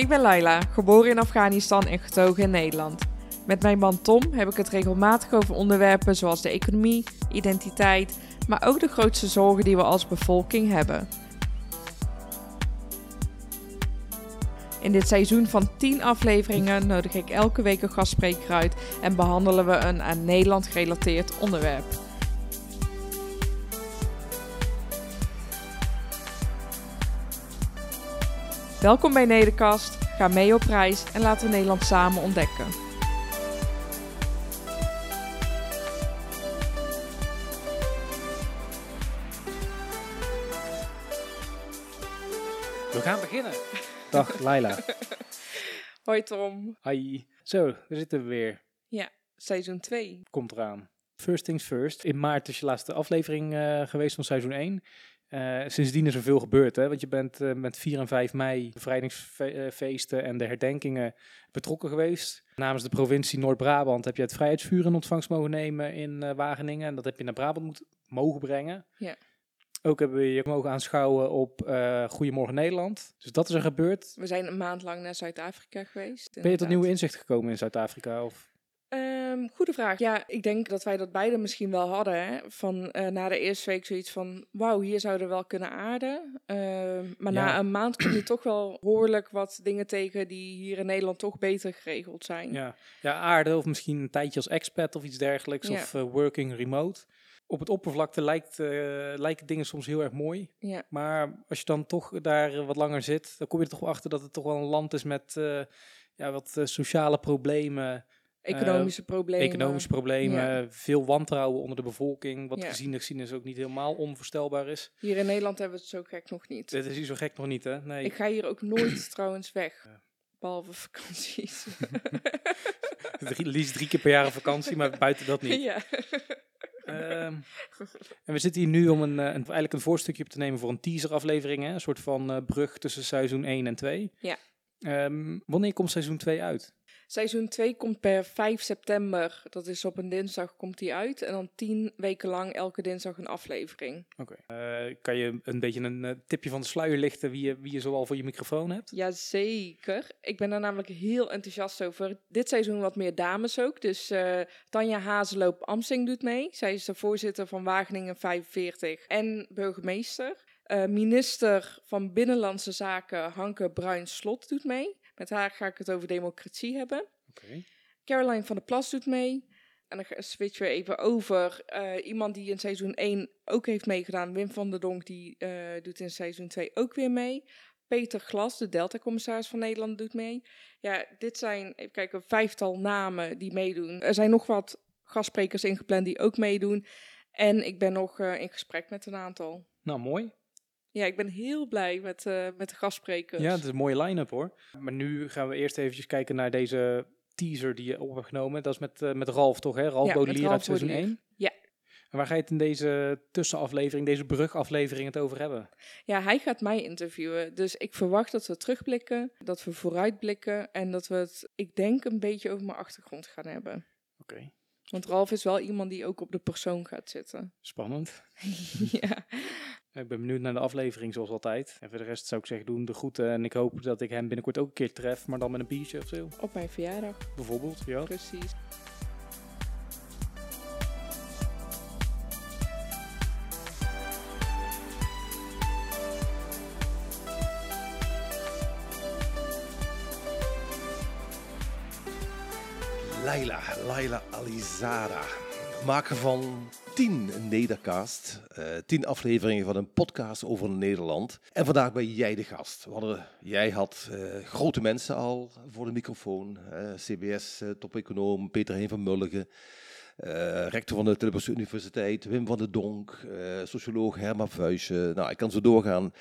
Ik ben Laila, geboren in Afghanistan en getogen in Nederland. Met mijn man Tom heb ik het regelmatig over onderwerpen zoals de economie, identiteit, maar ook de grootste zorgen die we als bevolking hebben. In dit seizoen van 10 afleveringen nodig ik elke week een gastspreker uit en behandelen we een aan Nederland gerelateerd onderwerp. Welkom bij Nederkast, ga mee op reis en laten we Nederland samen ontdekken. We gaan beginnen. Dag Laila. Hoi Tom, Hi. Zo, daar zitten we weer. seizoen 2. Komt eraan. First things first. In maart is je laatste aflevering eh, geweest van seizoen 1. Eh, sindsdien is er veel gebeurd, hè? Want je bent eh, met 4 en 5 mei bevrijdingsfeesten en de herdenkingen betrokken geweest. Namens de provincie Noord-Brabant heb je het vrijheidsvuur in ontvangst mogen nemen in eh, Wageningen. En dat heb je naar Brabant moet, mogen brengen. Ja. Ook hebben we je mogen aanschouwen op eh Goedemorgen Nederland. Dus dat is er gebeurd. We zijn een maand lang naar Zuid-Afrika geweest. Ben je tot nieuwe inzicht gekomen in Zuid-Afrika? Of? Ehm, goede vraag. Ja, ik denk dat wij dat beide misschien wel hadden. Hè? Van eh, na de eerste week zoiets van: wauw, hier zouden we wel kunnen aarden. Ehm, maar Ja. na een maand kom je toch wel behoorlijk wat dingen tegen die hier in Nederland toch beter geregeld zijn. Ja. ja, aarde of misschien een tijdje als expat of iets dergelijks. Ja. Of eh, working remote. Op het oppervlakte lijkt, eh, lijken dingen soms heel erg mooi. Ja. Maar als je dan toch daar wat langer zit, dan kom je er toch achter dat het toch wel een land is met ja, wat sociale problemen, Economische problemen. economische problemen, Ja. veel wantrouwen onder de bevolking. Wat Ja. gezien de geschiedenis ook niet helemaal onvoorstelbaar is. Hier in Nederland hebben we het zo gek nog niet. Dit is hier zo gek nog niet, hè? Nee. Ik ga hier ook nooit trouwens weg. Behalve vakanties. Drie, liefst drie keer per jaar een vakantie, maar buiten dat niet. ja. Ehm, en we zitten hier nu om een, eh, een, eigenlijk een voorstukje op te nemen voor een teaser-aflevering. Hè? Een soort van eh, brug tussen seizoen 1 en 2. Ja. Ehm, wanneer komt seizoen 2 uit? Seizoen 2 komt per 5 september. Dat is op een dinsdag komt die uit. En dan 10 weken lang elke dinsdag een aflevering. Oké. Eh, kan je een beetje een eh, tipje van de sluier lichten wie je, wie je zoal voor je microfoon hebt? Jazeker. Ik ben daar namelijk heel enthousiast over. Dit seizoen wat meer dames ook. Dus eh, Tanja Hazeloop Amsing doet mee. Zij is de voorzitter van Wageningen 45 en burgemeester. Minister van Binnenlandse Zaken Hanke Bruin-Slot doet mee. Met haar ga ik het over democratie hebben. Caroline van der Plas doet mee. En dan switchen we even over. eh, iemand die in seizoen 1 ook heeft meegedaan. Wim van der Donk, die eh, doet in seizoen 2 ook weer mee. Peter Glas, de Delta-commissaris van Nederland, doet mee. Ja, dit zijn, even kijken, een vijftal namen die meedoen. Er zijn nog wat gastsprekers ingepland die ook meedoen. En ik ben nog eh, in gesprek met een aantal. Nou, mooi. Ja, ik ben heel blij met, eh, met de gastsprekers. Ja, het is een mooie line-up hoor. Maar nu gaan we eerst eventjes kijken naar deze teaser die je op hebt genomen. Dat is met, eh, met Ralf toch, hè? Ralf Ja, Baudelier uit seizoen Baudelier. 1. Ja. En waar ga je het in deze tussenaflevering, deze brugaflevering het over hebben? Ja, hij gaat mij interviewen. Dus ik verwacht dat we terugblikken, dat we vooruitblikken en dat we het, ik denk, een beetje over mijn achtergrond gaan hebben. Oké, Want Ralf is wel iemand die ook op de persoon gaat zitten. spannend. ja. Ik ben benieuwd naar de aflevering zoals altijd. En voor de rest zou ik zeggen, doen de groeten. En ik hoop dat ik hem binnenkort ook een keer tref, maar dan met een biertje of zo. Op mijn verjaardag, Bijvoorbeeld, ja. precies. Laila, Laila Alizada. Maker van 10 Nedercast. eh 10 afleveringen van een podcast over Nederland. En vandaag ben jij de gast. Hadden, jij had eh, grote mensen al voor de microfoon. eh, CBS, topeconoom Peter Heen van Mulligen. rector van de Tilburgse Universiteit, Wim van der Donk. socioloog Herman Vuijsje. Nou, ik kan zo doorgaan.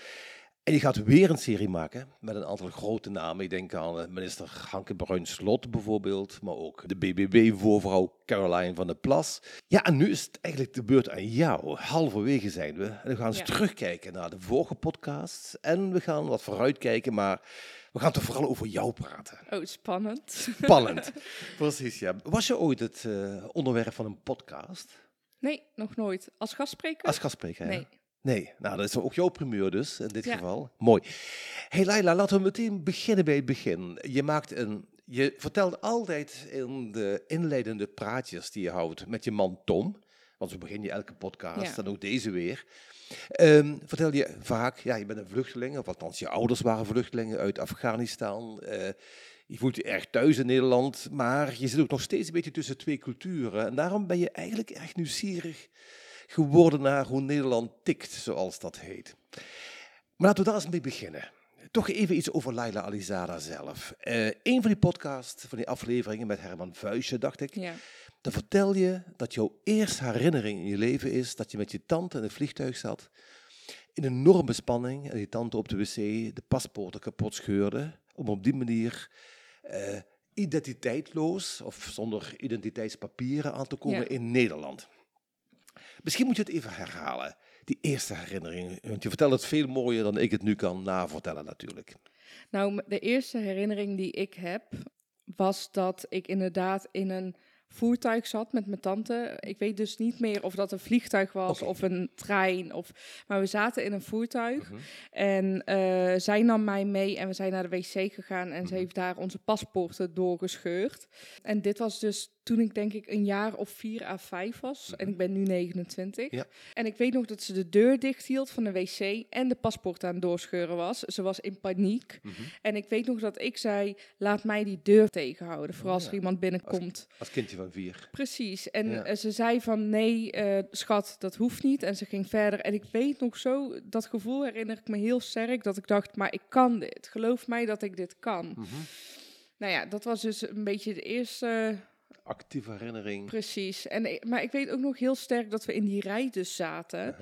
En die gaat weer een serie maken met een aantal grote namen. Ik denk aan eh, minister Hanke Bruin-Slot bijvoorbeeld, maar ook de BBB-voorvrouw Caroline van der Plas. Ja, en nu is het eigenlijk de beurt aan jou. Halverwege zijn we. En we gaan eens Ja. terugkijken naar de vorige podcast. En we gaan wat vooruitkijken, maar we gaan toch vooral over jou praten. Oh, spannend. Spannend. Precies, ja. Was je ooit het eh, onderwerp van een podcast? Nee, nog nooit. Als gastspreker? Als gastspreker? Nee. Nee, nou dat is ook jouw primeur dus, in dit Ja. geval. Mooi. Hey Laila, laten we meteen beginnen bij het begin. Je maakt een... Je vertelt altijd in de inleidende praatjes die je houdt met je man Tom, want zo begin je elke podcast, Ja. en ook deze weer, ehm, vertel je vaak, ja, je bent een vluchteling, of althans je ouders waren vluchtelingen uit Afghanistan. eh, je voelt je erg thuis in Nederland, maar je zit ook nog steeds een beetje tussen twee culturen. En daarom ben je eigenlijk erg nieuwsgierig geworden naar hoe Nederland tikt, zoals dat heet. Maar laten we daar eens mee beginnen. Toch even iets over Laila Alizada zelf. Eh een van die podcasts, van die afleveringen met Herman Vuijsje, dacht ik, Ja. dan vertel je dat jouw eerste herinnering in je leven is dat je met je tante in een vliegtuig zat, in een enorme spanning, en die tante op de wc de paspoorten kapot scheurde, om op die manier eh, identiteitloos of zonder identiteitspapieren aan te komen Ja. in Nederland. Misschien moet je het even herhalen, die eerste herinnering. Want je vertelt het veel mooier dan ik het nu kan navertellen natuurlijk. Nou, de eerste herinnering die ik heb, was dat ik inderdaad in een voertuig zat met mijn tante. Ik weet dus niet meer of dat een vliegtuig was of een trein. Of, maar we zaten in een voertuig Mhm. en eh, zij nam mij mee en we zijn naar de wc gegaan en ze Mhm. heeft daar onze paspoorten doorgescheurd. En dit was dus toen ik denk ik een jaar of vier à vijf was. En ik ben nu 29. Mhm. Ja. En ik weet nog dat ze de deur dicht hield van de wc en de paspoort aan het doorscheuren was. Ze was in paniek. Mhm. En ik weet nog dat ik zei, laat mij die deur tegenhouden, voor Oh, als er iemand binnenkomt. Als kindje van vier. Precies. En Ja. eh, ze zei van, nee, eh, schat, dat hoeft niet. En ze ging verder. En ik weet nog zo, dat gevoel herinner ik me heel sterk, dat ik dacht, maar ik kan dit. Geloof mij dat ik dit kan. Mhm. Nou ja, dat was dus een beetje de eerste, Actieve herinnering. precies. En, maar ik weet ook nog heel sterk dat we in die rij dus zaten,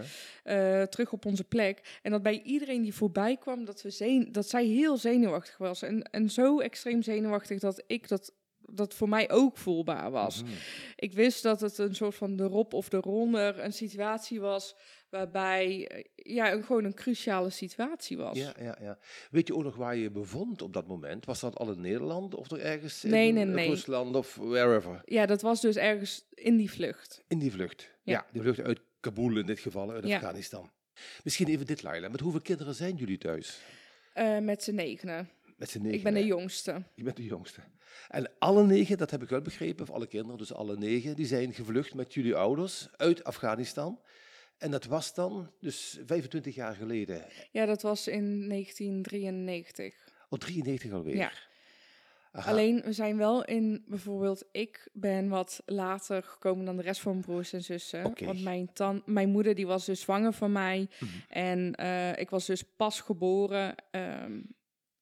Uh-huh. eh, terug op onze plek. En dat bij iedereen die voorbij kwam, dat, we zen dat zij heel zenuwachtig was. En, en zo extreem zenuwachtig dat ik dat, dat voor mij ook voelbaar was. Mhm. Ik wist dat het een soort van de rob of de ronder, een situatie was waarbij, eh, ja, een, gewoon een cruciale situatie was. Ja, ja, ja. Weet je ook nog waar je je bevond op dat moment? Was dat al in Nederland of er ergens Nee, in nee, nee. Rusland of wherever? Ja, dat was dus ergens in die vlucht. In die vlucht. Ja, Ja. die vlucht uit Kabul in dit geval, uit Ja. Afghanistan. Misschien even dit, Laila. Met hoeveel kinderen zijn jullie thuis? eh, met z'n negenen. Met z'n negen. Ik ben de jongste. Je bent de jongste. En alle negen, dat heb ik wel begrepen, of alle kinderen, dus alle negen, die zijn gevlucht met jullie ouders uit Afghanistan. En dat was dan dus 25 jaar geleden. Ja, dat was in 1993. Of 93 alweer. Ja. Aha. Alleen, we zijn wel in, bijvoorbeeld, ik ben wat later gekomen dan de rest van mijn broers en zussen. Want mijn, tan mijn moeder die was dus zwanger van mij. Mhm. En eh, ik was dus pas geboren. ehm,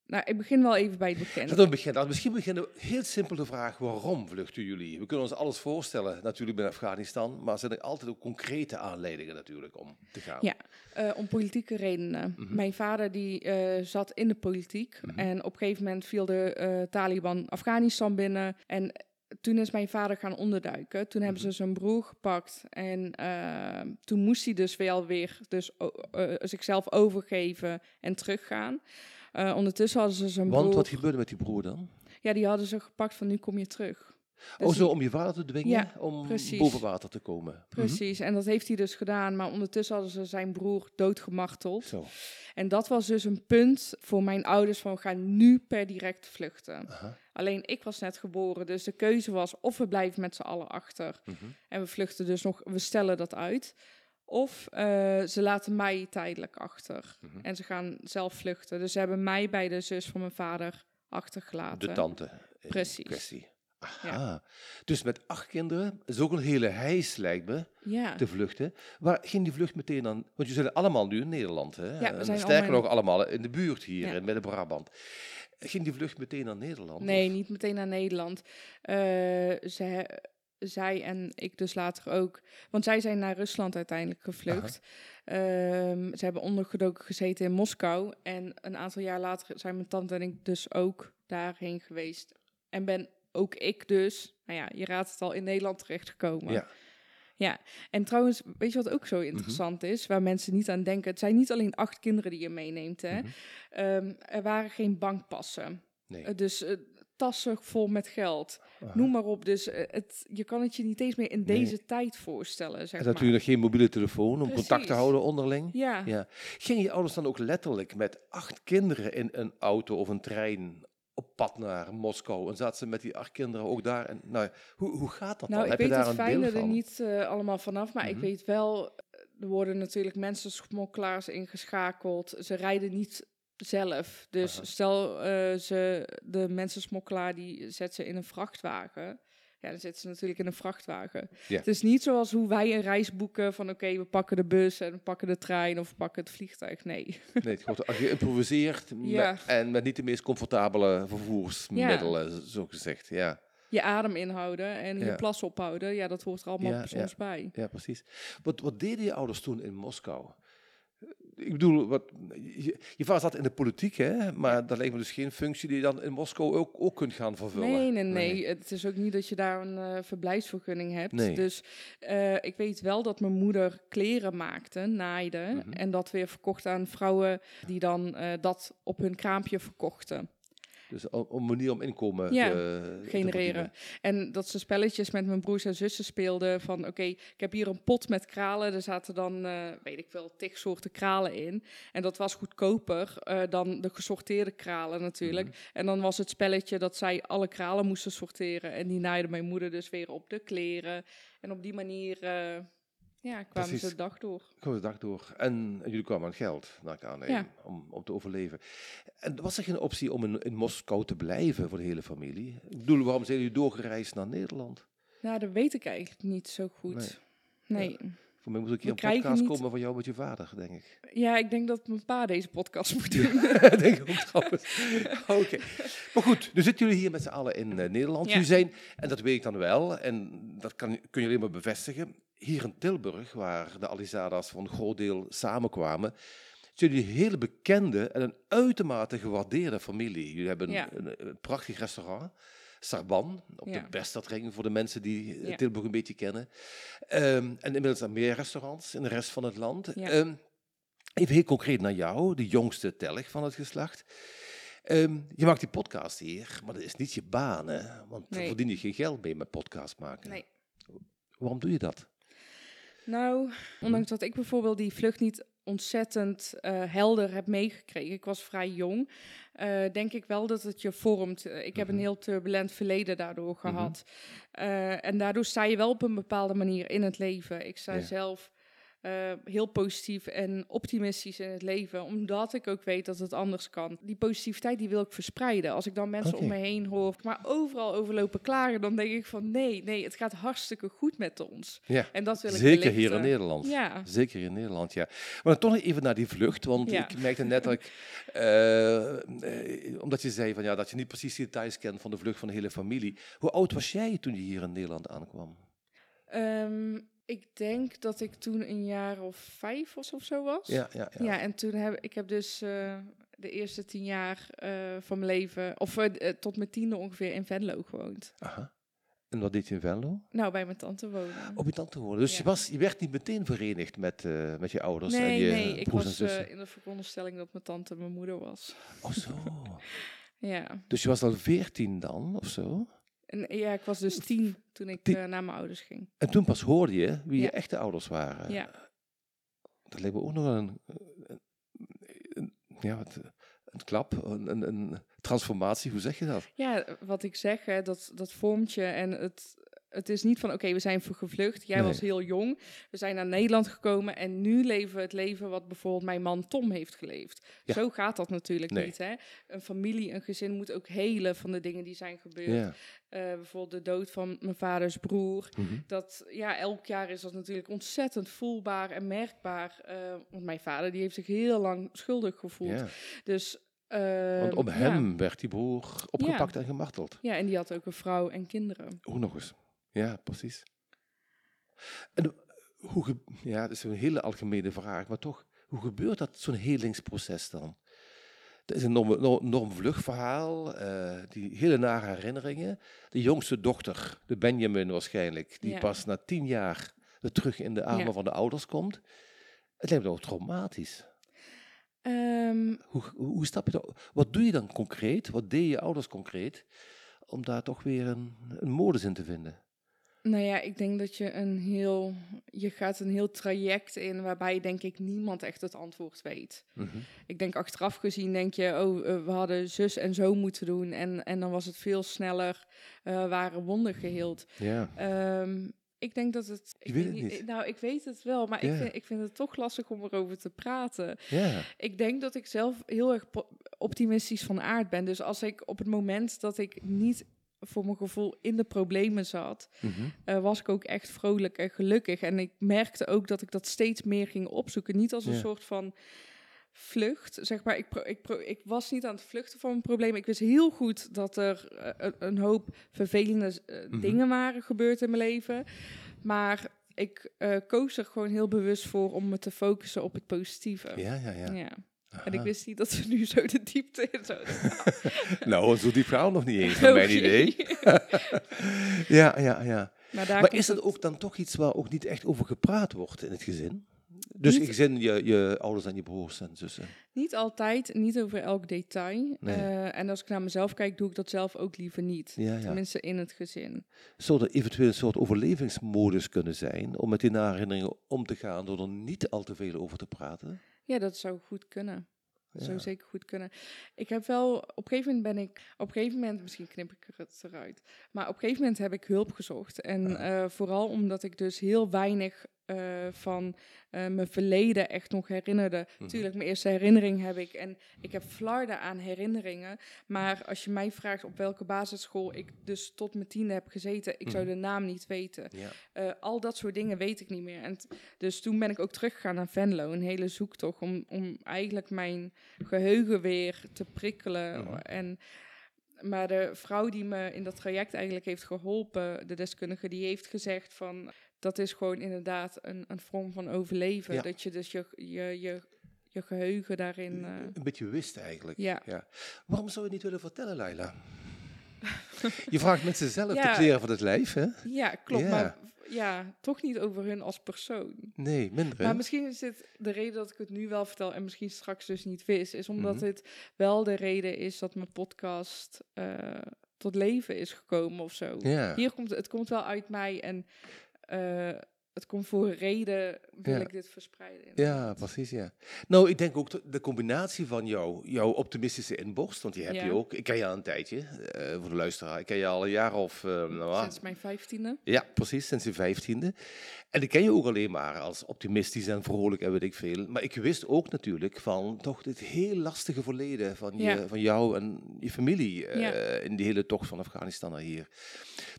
nou, ik begin wel even bij het begin. We beginnen. Laten we misschien beginnen. Heel simpel de vraag, waarom vluchten jullie? We kunnen ons alles voorstellen, natuurlijk bij Afghanistan, maar zijn er altijd ook concrete aanleidingen natuurlijk om te gaan. Ja. Eh, om politieke redenen. Mhm. Mijn vader die eh, zat in de politiek. Mhm. En op een gegeven moment viel de eh, Taliban Afghanistan binnen. En toen is mijn vader gaan onderduiken. Toen hebben Mhm. ze zijn broer gepakt. En toen moest hij dus wel weer dus, zichzelf overgeven en teruggaan. Eh, ondertussen hadden ze zijn Want broer... wat gebeurde met die broer dan? Ja, die hadden ze gepakt van nu kom je terug. oh, Dus zo om je vader te dwingen Ja, om precies. boven water te komen. Mhm. Precies, en dat heeft hij dus gedaan. Maar ondertussen hadden ze zijn broer doodgemarteld. Zo. En dat was dus een punt voor mijn ouders van we gaan nu per direct vluchten. Aha. Alleen ik was net geboren, dus de keuze was of we blijven met z'n allen achter Mhm. en we vluchten dus nog, we stellen dat uit. Of eh, ze laten mij tijdelijk achter Mhm. en ze gaan zelf vluchten. Dus ze hebben mij bij de zus van mijn vader achtergelaten. De tante. Precies. Kwestie. Aha. Dus met acht kinderen, is ook een hele heis lijkt me, Ja, te vluchten. Waar ging die vlucht meteen aan? Want je zijn allemaal nu in Nederland, hè? Ja, we zijn Sterker nog, allemaal in de buurt hier, in Midden-Brabant. Ging die vlucht meteen naar Nederland? nee, of- niet meteen naar Nederland. Eh, ze, zij en ik dus later ook. Want zij zijn naar Rusland uiteindelijk gevlucht. Ehm, ze hebben ondergedoken gezeten in Moskou. En een aantal jaar later zijn mijn tante en ik dus ook daarheen geweest. En ben ook ik dus, nou ja, je raadt het al, in Nederland terechtgekomen. Ja. Ja, en trouwens, weet je wat ook Mhm. zo interessant is, waar mensen niet aan denken? Het zijn niet alleen acht kinderen die je meeneemt, hè. Mhm. Ehm, er waren geen bankpassen. Nee. Eh, dus eh, tassen vol met geld. Noem maar op. Dus eh, het, je kan het je niet eens meer in Nee. deze tijd voorstellen, zeg En natuurlijk geen mobiele telefoon om contact te houden onderling. Ja. Ja. Gingen je ouders dan ook letterlijk met acht kinderen in een auto of een trein op pad naar Moskou? En zaten ze met die acht kinderen ook daar? En, nou, hoe, hoe gaat dat Nou, dan? ik Heb je weet daar het fijne er niet eh, allemaal vanaf, maar ik Mhm. weet wel, eh, er worden natuurlijk mensensmokkelaars ingeschakeld. Ze rijden niet zelf. Dus Aha. stel, eh, ze, de mensensmokkelaar die zet ze in een vrachtwagen. Ja, dan zitten ze natuurlijk in een vrachtwagen. Ja. Het is niet zoals hoe wij een reis boeken van oké, we pakken de bus en we pakken de trein of we pakken het vliegtuig. Nee. Nee, het wordt geïmproviseerd Ja. met- en met niet de meest comfortabele vervoersmiddelen, zo gezegd. Ja. Je adem inhouden en je plas ophouden, ja, dat hoort er allemaal soms bij. ja, precies. Wat, wat deden je ouders toen in Moskou? Ik bedoel, wat, je, je vader zat in de politiek, hè? maar dat lijkt me dus geen functie die je dan in Moskou ook, ook kunt gaan vervullen. Nee, nee, nee, Het is ook niet dat je daar een eh, verblijfsvergunning hebt. Nee. Dus eh, ik weet wel dat mijn moeder kleren maakte, naaide. Mhm. En dat weer verkocht aan vrouwen die dan eh, dat op hun kraampje verkochten. Dus een manier om inkomen Ja, te, te genereren. En dat ze spelletjes met mijn broers en zussen speelden. Van oké, ik heb hier een pot met kralen. Er zaten dan, eh, weet ik veel, tig soorten kralen in. En dat was goedkoper eh, dan de gesorteerde kralen natuurlijk. Mhm. En dan was het spelletje dat zij alle kralen moesten sorteren. En die naaide mijn moeder dus weer op de kleren. En op die manier eh, ja, kwamen Precies. ze de dag door. Gewoon de dag door. En, jullie kwamen aan geld, naar ik Ja. om, om te overleven. En was er geen optie om in, in Moskou te blijven voor de hele familie? Ik bedoel, waarom zijn jullie doorgereisd naar Nederland? Nou, dat weet ik eigenlijk niet zo goed. Nee. Voor mij moet ik hier een podcast niet- komen van jou met je vader, denk ik. Ja, ik denk dat mijn pa deze podcast moet doen. denk ik ook trouwens. Oké. Maar goed, nu zitten jullie hier met z'n allen in eh, Nederland. Ja. Jullie zijn, en dat weet ik dan wel, en dat kan, kun je alleen maar bevestigen, hier in Tilburg, waar de Alizada's voor een groot deel samenkwamen, zijn jullie een hele bekende en een uitermate gewaardeerde familie. Jullie hebben Ja. een, een prachtig restaurant. Sarban, op Ja. de Bestadring voor de mensen die eh, Ja. Tilburg een beetje kennen. Ehm, en inmiddels aan meer restaurants in de rest van het land. Ehm, even heel concreet naar jou, de jongste telg van het geslacht. Ehm, je maakt die podcast hier, maar dat is niet je baan, hè? Want daar Nee. verdien je geen geld mee met podcast maken. Nee. Waarom doe je dat? Nou, ondanks dat ik bijvoorbeeld die vlucht niet ontzettend eh, helder heb meegekregen, ik was vrij jong, eh, denk ik wel dat het je vormt. Eh, ik heb een Mhm. heel turbulent verleden daardoor gehad. Eh, en daardoor sta je wel op een bepaalde manier in het leven. Ik sta Ja. zelf eh, heel positief en optimistisch in het leven, omdat ik ook weet dat het anders kan. Die positiviteit die wil ik verspreiden. Als ik dan mensen om me heen hoor, maar overal overlopen klagen, dan denk ik van nee, nee, het gaat hartstikke goed met ons. Ja. En dat wil ik Zeker hier in Nederland. Ja. Zeker in Nederland, ja. Maar dan toch even naar die vlucht, want Ja. ik merkte net dat ik, eh, eh, omdat je zei van, ja, dat je niet precies de details kent van de vlucht van de hele familie. Hoe oud was jij toen je hier in Nederland aankwam? Ehm, ik denk dat ik toen een jaar of vijf of zo was. Ja, ja, ja. Ja, en toen heb ik heb dus eh, de eerste tien jaar eh, van mijn leven, of eh, tot mijn tiende ongeveer in Venlo gewoond. Aha. En wat deed je in Venlo? Nou, bij mijn tante wonen. Op je tante wonen. Dus Ja. je, was, je werd niet meteen verenigd met, met je ouders en nee, je nee, ik en was in de veronderstelling dat mijn tante mijn moeder was. Oh, zo. Ja. Dus je was al veertien dan, of zo? En ja, ik was dus tien toen ik eh, naar mijn ouders ging. En toen pas hoorde je wie je echte ouders waren. Ja. Dat lijkt me ook nog wel een, een, een- ja, wat, een klap, een, een, een transformatie. Hoe zeg je dat? Ja, wat ik zeg, hè, dat, dat vormt je. En het, het is niet van, oké, we zijn gevlucht. Jij Nee. was heel jong. We zijn naar Nederland gekomen. En nu leven we het leven wat bijvoorbeeld mijn man Tom heeft geleefd. Ja. Zo gaat dat natuurlijk Nee. niet. Hè? Een familie, een gezin moet ook helen van de dingen die zijn gebeurd. Ja. Eh, bijvoorbeeld de dood van mijn vaders broer. Mhm. Dat, ja, elk jaar is dat natuurlijk ontzettend voelbaar en merkbaar. eh, want mijn vader, die heeft zich heel lang schuldig gevoeld. ja. Dus... Want ehm, ja. hem werd die broer opgepakt en gemarteld. Ja, en die had ook een vrouw en kinderen. Hoe nog eens? Ja, precies. En hoe ge- ja, dat is een hele algemene vraag, maar toch, hoe gebeurt dat, zo'n helingsproces dan? Dat is een enorm, enorm, vlug verhaal, eh, die hele nare herinneringen. De jongste dochter, de Benjamin waarschijnlijk, die Ja. pas na tien jaar weer terug in de armen Ja. van de ouders komt. Het lijkt me ook traumatisch. Ehm, Hoe, hoe, hoe stap je dat? Wat doe je dan concreet? Wat deed je ouders concreet om daar toch weer een, een modus in te vinden? Nou ja, ik denk dat je een heel, je gaat een heel traject in waarbij denk ik niemand echt het antwoord weet. Mhm. Ik denk achteraf gezien denk je, oh, eh, we hadden zus en zo moeten doen en, en dan was het veel sneller, eh, waren wonden geheeld. Ja. Ehm, ik denk dat het. Ik weet het niet. ik- Nou, ik weet het wel, maar ik, vind, ik vind het toch lastig om erover te praten. ja. Ik denk dat ik zelf heel erg optimistisch van aard ben. Dus als ik op het moment dat ik niet voor mijn gevoel in de problemen zat, Mhm. eh, was ik ook echt vrolijk en gelukkig. En ik merkte ook dat ik dat steeds meer ging opzoeken. Niet als een Ja. soort van vlucht, zeg maar. Ik, pro- ik, pro- ik was niet aan het vluchten van mijn probleem. Ik wist heel goed dat er eh, een, een hoop vervelende eh, Mhm. dingen waren gebeurd in mijn leven. Maar ik koos er gewoon heel bewust voor om me te focussen op het positieve. Ja, ja, ja. Ja. En ik wist niet dat ze nu zo de diepte in zouden. Nou, zo diep gaan we nog niet eens, naar mijn idee. Ja, ja, ja. Maar, is dat het- ook dan toch iets waar ook niet echt over gepraat wordt in het gezin? Dus Niet- het gezin, je, je ouders en je broers en zussen. Niet altijd, niet over elk detail. Nee. Eh, en als ik naar mezelf kijk, doe ik dat zelf ook liever niet. Ja, ja. Tenminste in het gezin. Zou er eventueel een soort overlevingsmodus kunnen zijn om met die herinneringen om te gaan door er niet al te veel over te praten? Ja, dat zou goed kunnen. Dat Ja. zou zeker goed kunnen. Ik heb wel, op een gegeven moment ben ik, op een gegeven moment, misschien knip ik het eruit, maar op een gegeven moment heb ik hulp gezocht. En eh, vooral omdat ik dus heel weinig eh, van eh, mijn verleden echt nog herinnerde. Mhm. Tuurlijk, mijn eerste herinnering heb ik en ik heb flarden aan herinneringen. Maar als je mij vraagt op welke basisschool ik dus tot mijn tiende heb gezeten, ik zou Mhm. de naam niet weten. Eh, al dat soort dingen weet ik niet meer. En dus toen ben ik ook teruggegaan naar Venlo. Een hele zoektocht om, om eigenlijk mijn geheugen weer te prikkelen. Mhm. En, maar de vrouw die me in dat traject eigenlijk heeft geholpen, de deskundige, die heeft gezegd van... Dat is gewoon inderdaad een, een vorm van overleven. Ja. Dat je dus je, je, je, je geheugen daarin... eh, Een beetje wist eigenlijk. ja. Waarom zou je het niet willen vertellen, Laila? je vraagt mensen zelf Ja. de kleren van het lijf, hè? ja, klopt. Ja. Maar ja, toch niet over hun als persoon. Nee, minder. hè? Maar misschien is dit de reden dat ik het nu wel vertel en misschien straks dus niet wist, is omdat Mhm. dit wel de reden is dat mijn podcast eh, tot leven is gekomen of zo. Ja. Hier komt het komt wel uit mij en eh, het komt voor een reden wil Ja. ik dit verspreiden. Ja, precies, ja. Nou, ik denk ook de- combinatie van jou, jouw optimistische inborst, want die heb Ja. je ook. Ik ken je al een tijdje, eh, voor de luisteraar. Ik ken je al een jaar of... eh, nou, Sinds mijn vijftiende. Ja, precies, sinds je vijftiende. En ik ken je ook alleen maar als optimistisch en vrolijk en weet ik veel. Maar ik wist ook natuurlijk van toch dit heel lastige verleden van, je, Ja. van jou en je familie in die hele tocht van Afghanistan naar hier.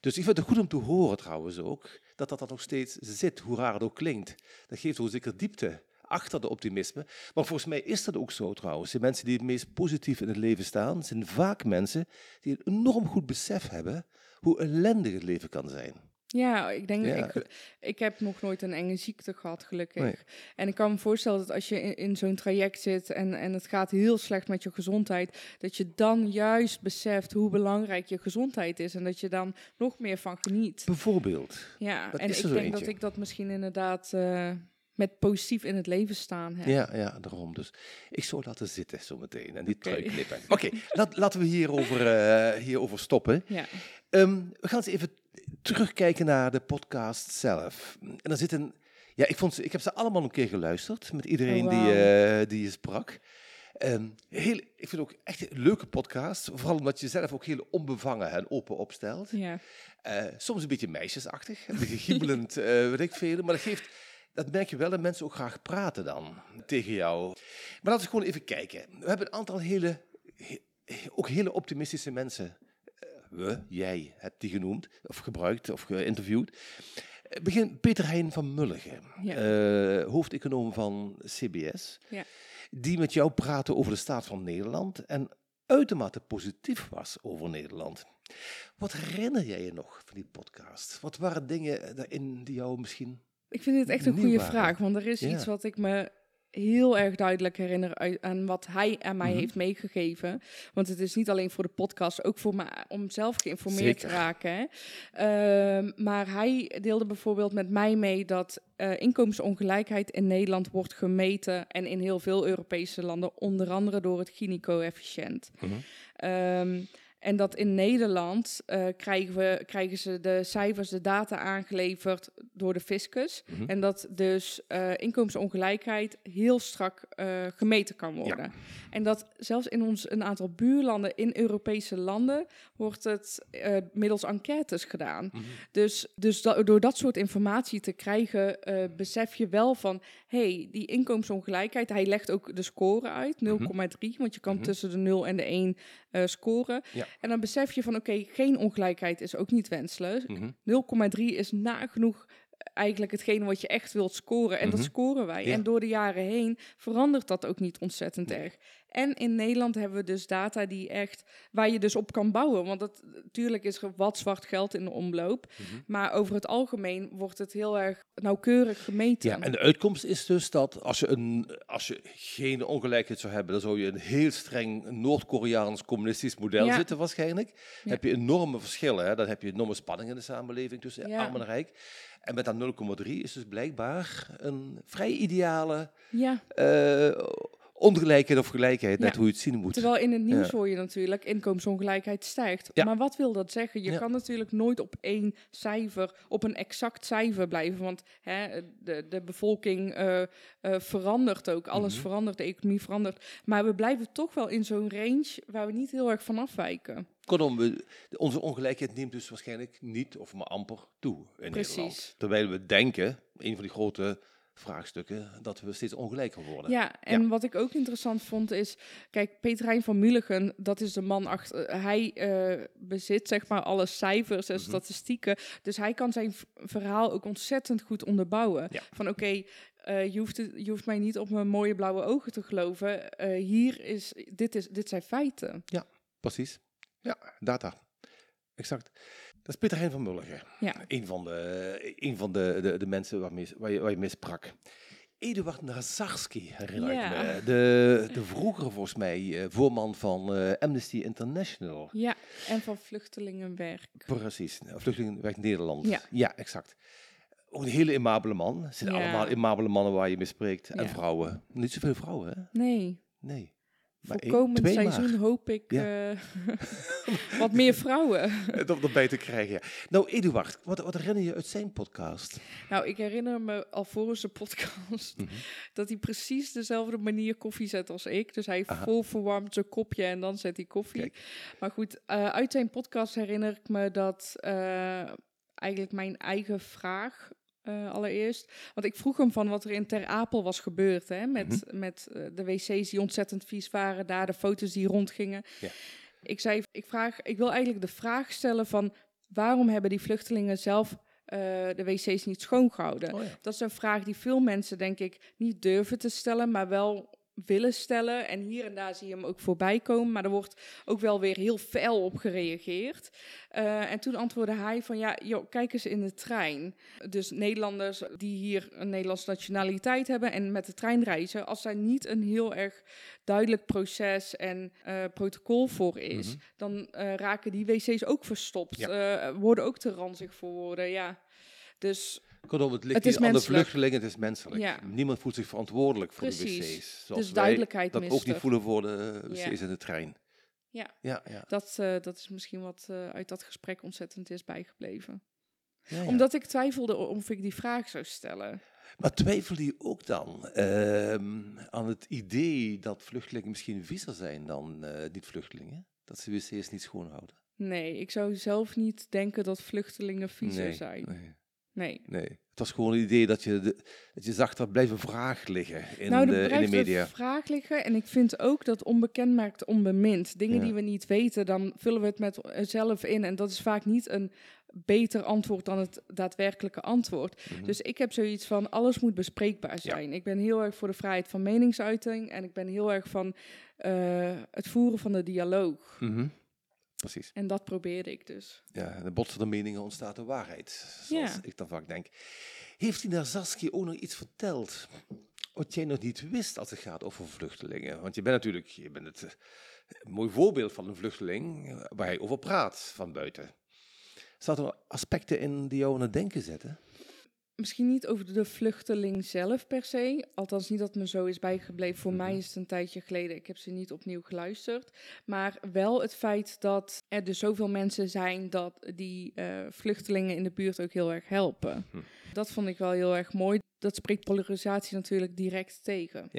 Dus ik vind het goed om te horen trouwens ook, dat dat er nog steeds zit, hoe raar het ook klinkt. Dat geeft ook zeker diepte achter de optimisme. Maar volgens mij is dat ook zo trouwens. De mensen die het meest positief in het leven staan, zijn vaak mensen die een enorm goed besef hebben hoe ellendig het leven kan zijn. Ja, ik denk, Ja. Ik, ik heb nog nooit een enge ziekte gehad, gelukkig. Nee. En ik kan me voorstellen dat als je in, in zo'n traject zit en, en het gaat heel slecht met je gezondheid, dat je dan juist beseft hoe belangrijk je gezondheid is en dat je dan nog meer van geniet. Bijvoorbeeld. Ja, Dat en ik denk dat ik dat misschien inderdaad eh, met positief in het leven staan heb. Ja, ja, daarom. Dus ik zou laten zitten zometeen en niet Oké. trui knippen. Oké, laten we hierover, eh hierover stoppen. Ja. Ehm, we gaan eens even terugkijken naar de podcast zelf. En er zit een... Ja, ik, vond ze, ik heb ze allemaal een keer geluisterd met iedereen Oh, die, eh, die je sprak. Ehm, heel, ik vind ook echt een leuke podcast. Vooral omdat je zelf ook heel onbevangen en open opstelt. Ja. Eh, soms een beetje meisjesachtig, een beetje giebelend, eh weet ik veel. Maar dat geeft, dat merk je wel dat mensen ook graag praten dan tegen jou. Maar laten we gewoon even kijken. We hebben een aantal hele, he- ook hele optimistische mensen. Eh, we, jij, hebt die genoemd, of gebruikt, of geïnterviewd. Eh, Begin Peter Heijn van Mulligen, Ja. eh, hoofdeconoom van CBS. Ja. Die met jou praatte over de staat van Nederland en uitermate positief was over Nederland. Wat herinner jij je nog van die podcast? Wat waren dingen daarin die jou misschien... Ik vind dit echt een goede waren. vraag, want er is Ja. iets wat ik me heel erg duidelijk herinner uit, aan wat hij aan mij Mhm. heeft meegegeven. Want het is niet alleen voor de podcast, ook voor me om zelf geïnformeerd Zeker. te raken. Hè. Ehm, maar hij deelde bijvoorbeeld met mij mee dat eh, inkomensongelijkheid in Nederland wordt gemeten en in heel veel Europese landen, onder andere door het Gini-coëfficiënt. Ehm, En dat in Nederland eh, krijgen, we, krijgen ze de cijfers, de data aangeleverd door de fiscus. Mhm. En dat dus eh, inkomensongelijkheid heel strak eh, gemeten kan worden. En dat zelfs in ons een aantal buurlanden, in Europese landen, wordt het middels enquêtes gedaan. Mhm. Dus, dus da- door dat soort informatie te krijgen, besef je wel van, hey, die inkomensongelijkheid, hij legt ook de score uit, 0,3, want je kan Mhm. tussen de 0 en de 1 eh, scoren. Ja. En dan besef je van, oké, geen ongelijkheid is ook niet wenselijk. Mhm. 0,3 is nagenoeg eigenlijk hetgene wat je echt wilt scoren. En Mhm. dat scoren wij. Ja. En door de jaren heen verandert dat ook niet ontzettend Nee. erg. En in Nederland hebben we dus data die echt, waar je dus op kan bouwen. Want dat, natuurlijk is er wat zwart geld in de omloop. Mhm. Maar over het algemeen wordt het heel erg nauwkeurig gemeten. Ja, en de uitkomst is dus dat als je, een, als je geen ongelijkheid zou hebben, dan zou je een heel streng Noord-Koreaans communistisch model Ja. zitten waarschijnlijk. Ja. Heb je enorme verschillen, hè? dan heb je enorme spanning in de samenleving tussen arm en rijk. En met dat 0,3 is dus blijkbaar een vrij ideale ja, eh, ongelijkheid of gelijkheid, net Ja. hoe je het zien moet. terwijl in het nieuws Ja. hoor je natuurlijk inkomensongelijkheid stijgt. Ja. Maar wat wil dat zeggen? Je kan natuurlijk nooit op één cijfer, op een exact cijfer blijven. Want hè, de, de bevolking eh, eh, verandert ook. Alles Mhm. verandert, de economie verandert. Maar we blijven toch wel in zo'n range waar we niet heel erg van afwijken. Kortom, we, onze ongelijkheid neemt dus waarschijnlijk niet of maar amper toe in Precies. Nederland. Terwijl we denken, een van die grote vraagstukken, dat we steeds ongelijker worden. Ja, en wat ik ook interessant vond is, kijk, Peter Hein van Mulligen, dat is de man achter, eh, hij eh, bezit zeg maar alle cijfers en Mhm. statistieken, dus hij kan zijn verhaal ook ontzettend goed onderbouwen. Ja. Van oké, eh, je, hoeft je hoeft mij niet op mijn mooie blauwe ogen te geloven. Hier is dit, is, dit zijn feiten. Precies. Ja, data. Exact. Dat is Peter Hein van Mulligen. Ja. Een van de, een van de, de, de mensen waarmee, waar, je, waar je mee sprak. Eduard Nazarski herinner Ja. ik me. De, de vroegere, volgens mij, eh, voorman van eh, Amnesty International. Ja, en van vluchtelingenwerk. Precies. Nou, Vluchtelingenwerk Nederland. Ja. ja, exact. Ook een hele imabele man. Het zijn Ja. allemaal imabele mannen waar je mee spreekt. En vrouwen. Niet zoveel vrouwen, hè? Nee, Nee. Één- voor komend maar. seizoen hoop ik Ja. eh, wat meer vrouwen. om erbij te krijgen. Ja. Nou, Eduard, wat, wat herinner je uit zijn podcast? Nou, ik herinner me alvorens de podcast Mhm. dat hij precies dezelfde manier koffie zet als ik. Dus hij Aha. vol verwarmt zijn kopje en dan zet hij koffie. Kijk. Maar goed, eh, uit zijn podcast herinner ik me dat eh, eigenlijk mijn eigen vraag eh, allereerst. Want ik vroeg hem van wat er in Ter Apel was gebeurd. Hè, met Mhm. met eh, de wc's die ontzettend vies waren, daar de foto's die rondgingen. Ja. Ik zei, ik, vraag, ik wil eigenlijk de vraag stellen van waarom hebben die vluchtelingen zelf eh, de wc's niet schoongehouden? Oh ja. Dat is een vraag die veel mensen, denk ik, niet durven te stellen, maar wel willen stellen. En hier en daar zie je hem ook voorbij komen, maar er wordt ook wel weer heel fel op gereageerd. Eh, en toen antwoordde hij van, ja, joh, kijk eens in de trein. Dus Nederlanders die hier een Nederlandse nationaliteit hebben en met de trein reizen, als daar niet een heel erg duidelijk proces en eh, protocol voor is, Mhm. dan eh, raken die wc's ook verstopt, Ja. worden ook te ranzig voor woorden, ja. Dus Kortom, het ligt Het is niet aan de vluchtelingen, het is menselijk. Ja. Niemand voelt zich verantwoordelijk voor de wc's. Zoals Dus wij duidelijkheid dat mist ook niet voelen voor de wc's in de trein. Ja. Ja, ja. Dat, eh, dat is misschien wat eh, uit dat gesprek ontzettend is bijgebleven. Ja, ja. Omdat ik twijfelde of ik die vraag zou stellen. Maar twijfel je ook dan ehm, aan het idee dat vluchtelingen misschien viezer zijn dan eh, niet-vluchtelingen? Dat ze wc's niet schoonhouden? Nee, ik zou zelf niet denken dat vluchtelingen viezer nee, zijn. Nee, Nee. nee. Het was gewoon het idee dat je, de, dat je zag er blijven vraag liggen in, nou, de, in de media. een vraag liggen. En ik vind ook dat onbekend maakt onbemind. Dingen Ja. die we niet weten, dan vullen we het met eh, zelf in. En dat is vaak niet een beter antwoord dan het daadwerkelijke antwoord. Mhm. Dus ik heb zoiets van, alles moet bespreekbaar zijn. Ik ben heel erg voor de vrijheid van meningsuiting. En ik ben heel erg van eh, het voeren van de dialoog. Mhm. Precies. En dat probeerde ik dus. Ja, de botsende meningen ontstaat de waarheid, zoals Ja. ik dan vaak denk. Heeft die Narzaski ook nog iets verteld wat jij nog niet wist als het gaat over vluchtelingen? Want je bent natuurlijk je bent het, eh, een mooi voorbeeld van een vluchteling eh, waar hij over praat van buiten. Zaten er aspecten in die jou aan het denken zetten? Misschien niet over de vluchteling zelf per se. Althans, niet dat me zo is bijgebleven. Voor mij Mhm. is het een tijdje geleden. Ik heb ze niet opnieuw geluisterd. Maar wel het feit dat er dus zoveel mensen zijn dat die eh, vluchtelingen in de buurt ook heel erg helpen. Hm. Dat vond ik wel heel erg mooi. Dat spreekt polarisatie natuurlijk direct tegen.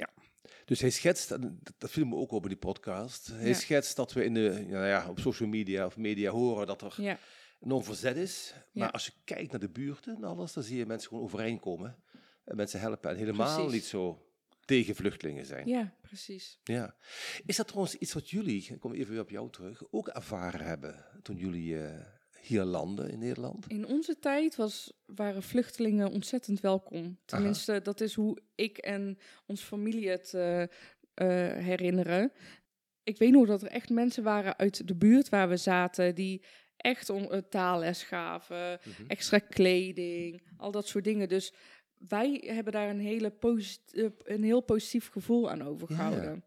Dus hij schetst, dat- dat viel me ook op in die podcast, hij Ja. schetst dat we in de, nou ja, op social media of media horen dat er Ja, enorm verzet is. Maar Ja. als je kijkt naar de buurten en alles, dan zie je mensen gewoon overeenkomen. En mensen helpen en helemaal Precies. niet zo tegen vluchtelingen zijn. ja precies. Ja. Is dat trouwens iets wat jullie, ik kom even weer op jou terug, ook ervaren hebben toen jullie eh, hier landen in Nederland? In onze tijd was, waren vluchtelingen ontzettend welkom. Tenminste, dat is hoe ik en onze familie het eh, eh, herinneren. Ik weet nog dat er echt mensen waren uit de buurt waar we zaten die echt om uh, taalles gaven, Mhm. extra kleding, al dat soort dingen. Dus wij hebben daar een, hele posit- eh, een heel positief gevoel aan overgehouden.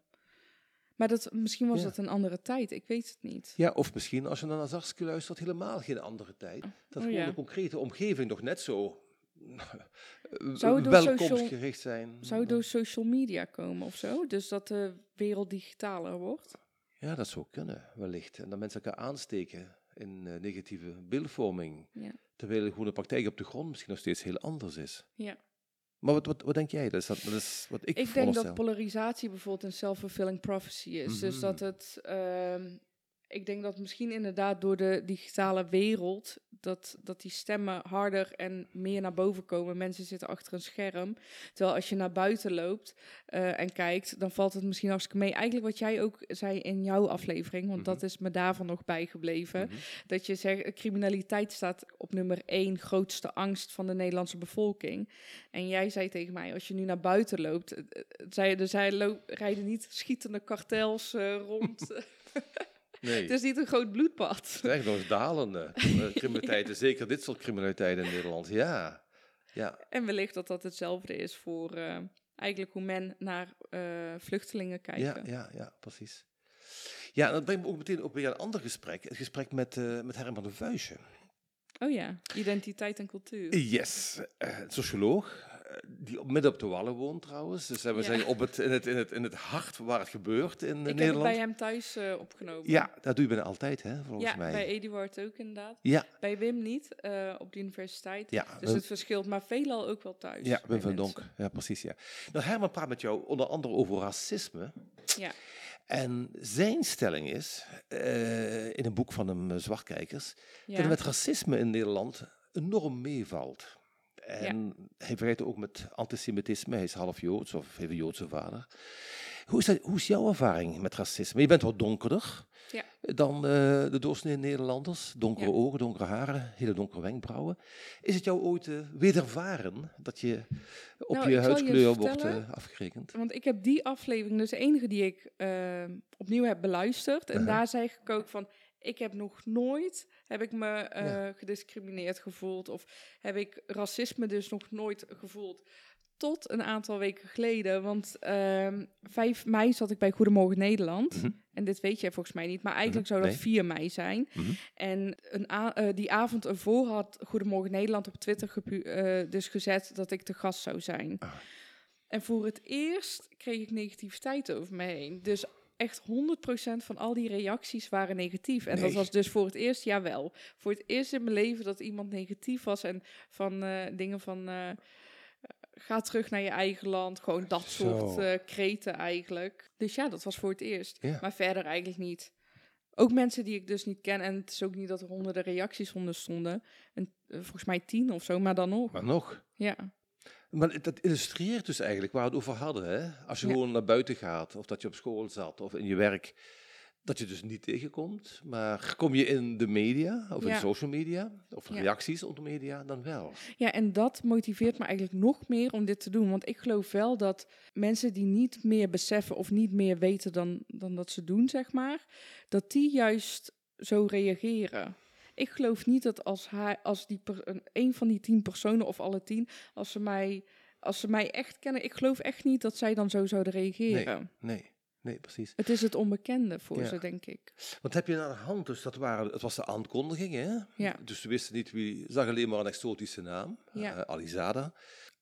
Maar dat, misschien was Ja. dat een andere tijd, ik weet het niet. Ja, of misschien als je naar Nazarski luistert, helemaal geen andere tijd. Dat Oh, gewoon ja. de concrete omgeving nog net zo Zou welkomstgericht zijn. Zou het door social media komen of zo? Dus dat de wereld digitaler wordt? Ja, dat zou kunnen, wellicht. En dat mensen elkaar aansteken in eh, negatieve beeldvorming. Ja. Terwijl gewoon de praktijk op de grond misschien nog steeds heel anders is. Ja. Maar wat, wat, wat denk jij? Dat is, dat, dat is wat ik, Ik denk dat polarisatie bijvoorbeeld een self-fulfilling prophecy is. Dus Mhm. dat het... ehm, ik denk dat misschien inderdaad door de digitale wereld... Dat, dat die stemmen harder en meer naar boven komen. Mensen zitten achter een scherm. Terwijl als je naar buiten loopt eh, en kijkt... dan valt het misschien hartstikke mee. Eigenlijk wat jij ook zei in jouw aflevering... want dat Mhm. is me daarvan nog bijgebleven... Mhm. dat je zegt, criminaliteit staat op nummer één grootste angst van de Nederlandse bevolking. En jij zei tegen mij, als je nu naar buiten loopt, eh, eh, zei, er zij loop, rijden niet schietende kartels eh, rond. Nee, het is niet een groot bloedbad. het is echt nog eens dalende eh, criminaliteiten. Zeker dit soort criminaliteiten in Nederland. Ja, ja. En wellicht dat dat hetzelfde is voor eh, eigenlijk hoe men naar eh, vluchtelingen kijkt. Ja, ja, ja, precies. Ja, en dat brengt me ook meteen op weer een ander gesprek. Het gesprek met, eh, met Herman de Vuijsje. Oh ja, identiteit en cultuur. Yes, socioloog. Eh, Die op, midden op de Wallen woont trouwens. Dus we Ja. zijn op het, in, het, in, het, in het hart waar het gebeurt in eh, Ik heb Nederland. bij hem thuis eh, opgenomen. Ja, dat doe je bijna altijd, hè, volgens ja mij. bij Eduard ook inderdaad. Ja, Bij Wim niet, op de universiteit. ja. Dus het verschilt, maar veelal ook wel thuis. ja, Wim van. Donk. Ja, precies, ja. Nou, Herman praat met jou onder andere over racisme. Ja. En zijn stelling is, in een boek van hem, Zwartkijkers, dat Ja. het met racisme in Nederland enorm meevalt. En hij vergelijkt het ook met antisemitisme. Hij is half Joods of heeft een Joodse vader. Hoe is, dat, hoe is jouw ervaring met racisme? Je bent wat donkerder Ja. dan eh, de doorsnee Nederlanders. Donkere Ja. ogen, donkere haren, hele donkere wenkbrauwen. Is het jou ooit uh, wedervaren dat je op Nou, je huidskleur wordt uh, afgerekend? Want ik heb die aflevering, dus de enige die ik uh, opnieuw heb beluisterd. En Uh -huh. daar zei ik ook van, ik heb nog nooit, heb ik me uh, Ja. gediscrimineerd gevoeld. Of heb ik racisme dus nog nooit gevoeld. Tot een aantal weken geleden, want uh, 5 mei zat ik bij Goedemorgen Nederland. Mm -hmm. En dit weet jij volgens mij niet, maar eigenlijk Mhm. zou dat Nee. 4 mei zijn. Mm -hmm. En een uh, die avond ervoor had Goedemorgen Nederland op Twitter uh, dus gezet dat ik te gast zou zijn. Ah. En voor het eerst kreeg ik negativiteit over me heen. Dus echt 100% van al die reacties waren negatief. En Nee. dat was dus voor het eerst, jawel. Voor het eerst in mijn leven dat iemand negatief was. En van uh, dingen van... Uh, ga terug naar je eigen land. Gewoon dat Zo. soort uh, kreten eigenlijk. Dus ja, dat was voor het eerst. Ja. Maar verder eigenlijk niet. Ook mensen die ik dus niet ken. En het is ook niet dat er honderden reacties onder stonden. En, volgens mij tien of zo, maar dan nog. Maar nog. Ja. Maar dat illustreert dus eigenlijk waar we het over hadden. Hè? Als je Ja. gewoon naar buiten gaat, of dat je op school zat, of in je werk, dat je dus niet tegenkomt. Maar kom je in de media, of in social media, of Ja. reacties op de media, dan wel. Ja, en dat motiveert me eigenlijk nog meer om dit te doen. Want ik geloof wel dat mensen die niet meer beseffen of niet meer weten dan, dan dat ze doen, zeg maar, dat die juist zo reageren. Ik geloof niet dat als, hij, als die per, een, van die tien personen of alle tien, als ze, mij, als ze mij echt kennen, ik geloof echt niet dat zij dan zo zouden reageren. Nee. Nee, precies. Het is het onbekende voor Ja. ze, denk ik. Wat heb je aan de hand? Dus dat waren, het was de aankondiging, hè? Ja. Dus ze wisten niet wie, zag alleen maar een exotische naam, Ja. eh, Alizada.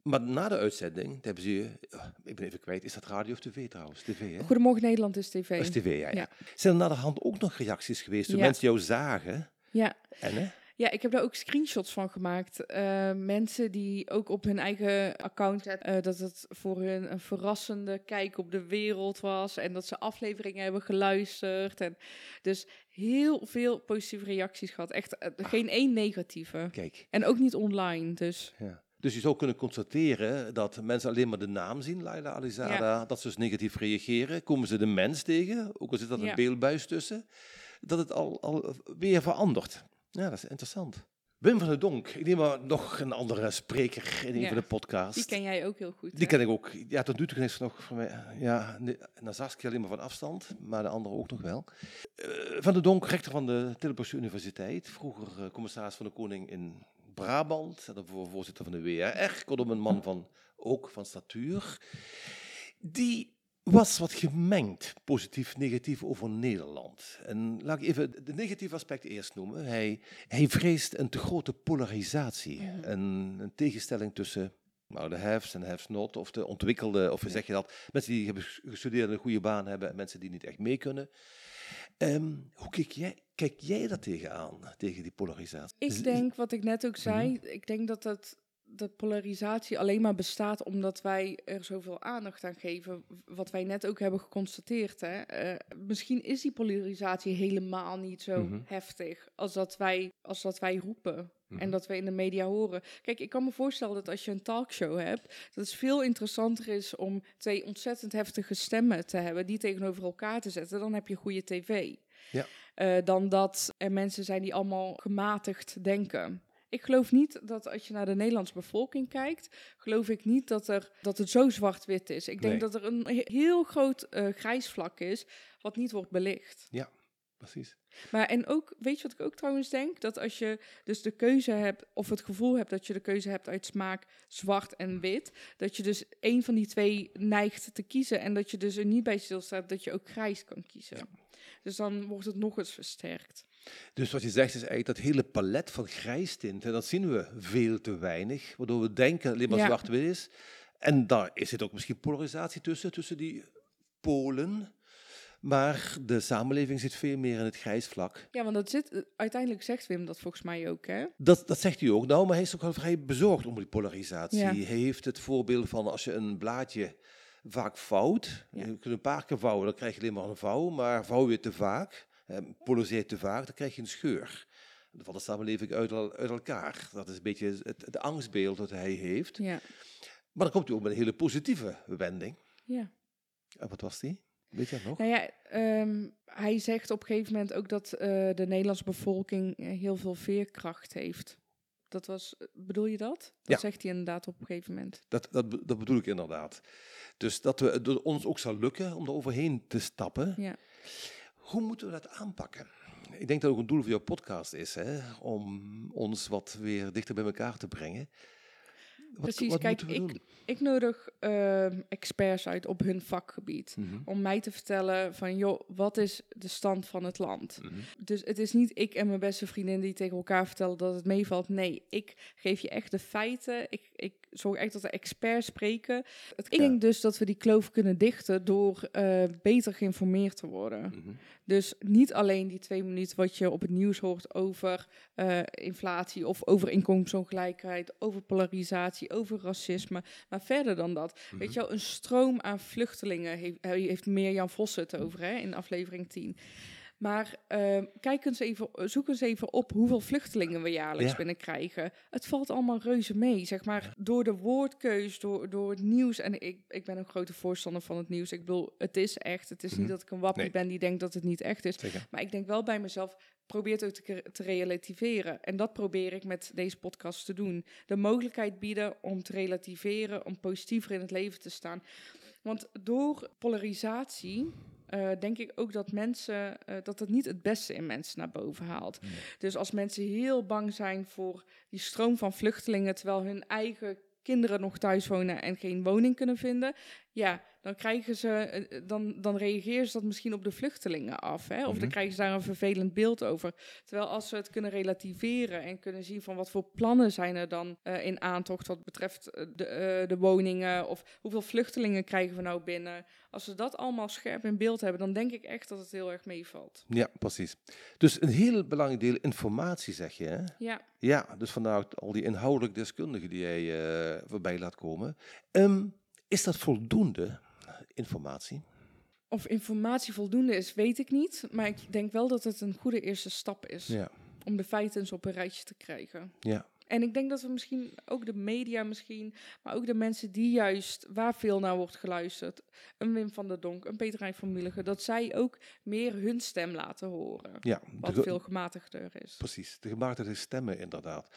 Maar na de uitzending hebben ze, je- oh, ik ben even kwijt, is dat radio of tv trouwens? TV, hè? Goedemorgen Nederland is tv. Dat is tv, ja. Zijn er na de hand ook nog reacties geweest toen mensen jou zagen? Ja. En hè? Ja, ik heb daar ook screenshots van gemaakt. Eh, mensen die ook op hun eigen account zetten eh, dat het voor hun een verrassende kijk op de wereld was. En dat ze afleveringen hebben geluisterd. En dus heel veel positieve reacties gehad. Echt eh, geen één negatieve. Kijk. En ook niet online. Dus Ja. Dus je zou kunnen constateren dat mensen alleen maar de naam zien, Laila Alizada, dat ze dus negatief reageren. Komen ze de mens tegen, ook al zit dat een beeldbuis tussen, dat het al, al weer verandert. Ja, dat is interessant. Wim van der Donk, ik neem maar nog een andere spreker in een Ja. van de podcasts. die ken jij ook heel goed. Die hè? ken ik ook. Ja, tot nu toe is nog voor mij. Ja, naar Saskia alleen maar van afstand, maar de andere ook nog wel. Eh, van der Donk, rector van de Tilburgse Universiteit. Vroeger eh, commissaris van de Koning in Brabant. En daarvoor voorzitter van de WRR. Kortom, een man van, ook van statuur. Die was wat gemengd, positief, negatief over Nederland. En laat ik even de negatieve aspect eerst noemen. Hij, hij vreest een te grote polarisatie. Mhm. Een, een tegenstelling tussen nou, de haves en haves not, of de ontwikkelde, of hoe zeg je dat, mensen die hebben gestudeerd en een goede baan hebben en mensen die niet echt mee kunnen. Ehm, hoe kijk jij, kijk jij daar tegenaan, tegen die polarisatie? Is- Ik denk, wat ik net ook zei, Mhm. ik denk dat dat de polarisatie alleen maar bestaat omdat wij er zoveel aandacht aan geven. Wat wij net ook hebben geconstateerd. Hè? Eh, misschien is die polarisatie helemaal niet zo Mhm. heftig als dat wij, als dat wij roepen. Mhm. En dat we in de media horen. Kijk, ik kan me voorstellen dat als je een talkshow hebt, dat het veel interessanter is om twee ontzettend heftige stemmen te hebben, die tegenover elkaar te zetten. Dan heb je goede tv. Ja. Eh, dan dat er mensen zijn die allemaal gematigd denken. Ik geloof niet dat als je naar de Nederlandse bevolking kijkt, geloof ik niet dat, er, dat het zo zwart-wit is. Ik denk Nee. dat er een he- heel groot eh, grijs vlak is, wat niet wordt belicht. Precies. Maar en ook, weet je wat ik ook trouwens denk? Dat als je dus de keuze hebt, of het gevoel hebt dat je de keuze hebt uit smaak zwart en wit, dat je dus één van die twee neigt te kiezen en dat je dus er niet bij stilstaat dat je ook grijs kan kiezen. Dus dan wordt het nog eens versterkt. Dus wat je zegt is eigenlijk dat hele palet van grijstinten, dat zien we veel te weinig, waardoor we denken alleen maar Ja. zwart-wit is. En daar is zit ook misschien polarisatie tussen, tussen die polen. Maar de samenleving zit veel meer in het grijs vlak. Ja, want dat zit, uiteindelijk zegt Wim dat volgens mij ook, hè? Dat, dat zegt hij ook nou, maar hij is ook wel vrij bezorgd om die polarisatie. Ja. Hij heeft het voorbeeld van als je een blaadje vaak vouwt, Ja. je kunt een paar keer vouwen, dan krijg je alleen maar een vouw, maar vouw je te vaak, eh, polariseert te vaak, dan krijg je een scheur. Dan valt de samenleving uit, uit elkaar. Dat is een beetje het, het angstbeeld dat hij heeft. Ja. Maar dan komt hij ook met een hele positieve wending. ja. En wat was die? Weet je dat nog? Nou ja, ehm, hij zegt op een gegeven moment ook dat eh, de Nederlandse bevolking eh, heel veel veerkracht heeft. Dat was, bedoel je dat? Dat Ja. zegt hij inderdaad op een gegeven moment. Dat, dat, dat bedoel ik inderdaad. Dus dat we, het ons ook zal lukken om er overheen te stappen. Ja. Hoe moeten we dat aanpakken? Ik denk dat ook een doel van jouw podcast is, hè? om ons wat weer dichter bij elkaar te brengen. Wat, Precies, wat kijk, ik-? Ik nodig ehm, experts uit op hun vakgebied. Mhm. Om mij te vertellen van, joh, wat is de stand van het land? Mhm. Dus het is niet ik en mijn beste vriendin die tegen elkaar vertellen dat het meevalt. Nee, ik geef je echt de feiten. Ik, ik zorg echt dat de experts spreken. Het, ik Ja. denk dus dat we die kloof kunnen dichten door eh, beter geïnformeerd te worden. Mhm. Dus niet alleen die twee minuten wat je op het nieuws hoort over eh, inflatie of over inkomensongelijkheid, over polarisatie, over racisme. Maar verder dan dat, Mhm. weet je wel, een stroom aan vluchtelingen heeft, heeft Mirjam Vos het over hè, in aflevering 10. Maar eh, kijk eens even, zoek eens even op hoeveel vluchtelingen we jaarlijks Ja. binnenkrijgen. Het valt allemaal reuze mee, zeg maar. Door de woordkeus, door, door het nieuws. En ik, ik ben een grote voorstander van het nieuws. Ik bedoel, het is echt. Het is Mhm. niet dat ik een wappie Nee. ben die denkt dat het niet echt is. Zeker. Maar ik denk wel bij mezelf, probeer het ook te, te relativeren. En dat probeer ik met deze podcast te doen. De mogelijkheid bieden om te relativeren, om positiever in het leven te staan. Want door polarisatie eh, denk ik ook dat mensen, eh, dat het niet het beste in mensen naar boven haalt. Dus als mensen heel bang zijn voor die stroom van vluchtelingen, terwijl hun eigen kinderen nog thuis wonen en geen woning kunnen vinden, ja, dan krijgen ze, eh, eh, dan, dan reageren ze dat misschien op de vluchtelingen af. Hè? Of Mhm. dan krijgen ze daar een vervelend beeld over. Terwijl als ze het kunnen relativeren en kunnen zien van wat voor plannen zijn er dan eh, in aantocht wat betreft de, de woningen of hoeveel vluchtelingen krijgen we nou binnen. Als ze dat allemaal scherp in beeld hebben, dan denk ik echt dat het heel erg meevalt. Ja, precies. Dus een heel belangrijk deel informatie, zeg je. Hè? Ja, Ja, dus vandaar al die inhoudelijk deskundigen die jij voorbij laat komen. Ehm, is dat voldoende informatie? of informatie voldoende is, weet ik niet. Maar ik denk wel dat het een goede eerste stap is Ja, om de feiten eens op een rijtje te krijgen. ja, En ik denk dat we misschien ook de media misschien, maar ook de mensen die juist waar veel naar wordt geluisterd, een Wim van der Donk, een Peter Rijn van Mulligen, dat zij ook meer hun stem laten horen. ja. Wat De- veel gematigder is. Precies, de gematigde stemmen inderdaad.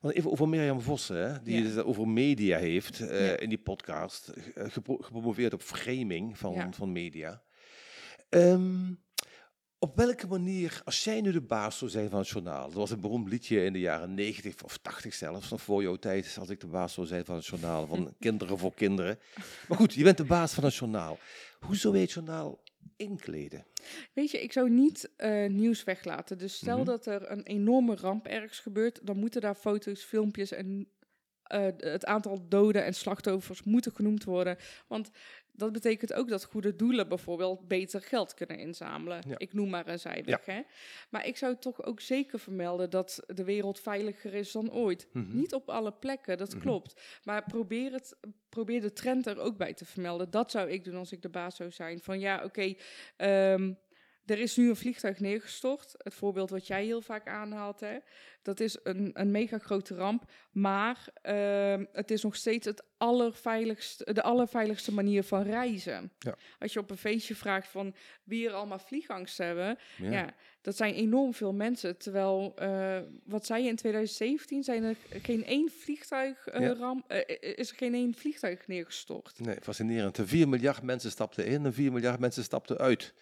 Want even over Mirjam Vossen, hè, die Ja. het over media heeft eh, Ja. in die podcast, gepro- gepromoveerd op framing van, van media. Ehm, op welke manier, als jij nu de baas zou zijn van het journaal, dat was een beroemd liedje in de jaren 90 of 80 zelfs, nog voor jouw tijd, als ik de baas zou zijn van het journaal, van kinderen voor kinderen. Maar goed, je bent de baas van het journaal. Hoe zou je het journaal inkleden? Weet je, ik zou niet eh, nieuws weglaten. Dus stel Mhm. dat er een enorme ramp ergens gebeurt, dan moeten daar foto's, filmpjes en eh, het aantal doden en slachtoffers moeten genoemd worden. Want dat betekent ook dat goede doelen bijvoorbeeld beter geld kunnen inzamelen. Ja. Ik noem maar een zijweg. Hè? Maar ik zou toch ook zeker vermelden dat de wereld veiliger is dan ooit. Mhm. Niet op alle plekken, dat Mhm. klopt. Maar probeer, het, probeer de trend er ook bij te vermelden. Dat zou ik doen als ik de baas zou zijn. Van ja, oké, ehm, er is nu een vliegtuig neergestort. Het voorbeeld wat jij heel vaak aanhaalt, hè. Dat is een, een mega grote ramp. Maar ehm, het is nog steeds het allerveiligste, de allerveiligste manier van reizen. Ja. Als je op een feestje vraagt van wie er allemaal vliegangst hebben. Ja. Ja, dat zijn enorm veel mensen. Terwijl, eh, wat zei je in 2017? Zijn er geen één vliegtuig eh, Ja. ram, eh, is er geen één vliegtuig neergestort? Nee, fascinerend. 4 miljard mensen stapten in en 4 miljard mensen stapten uit.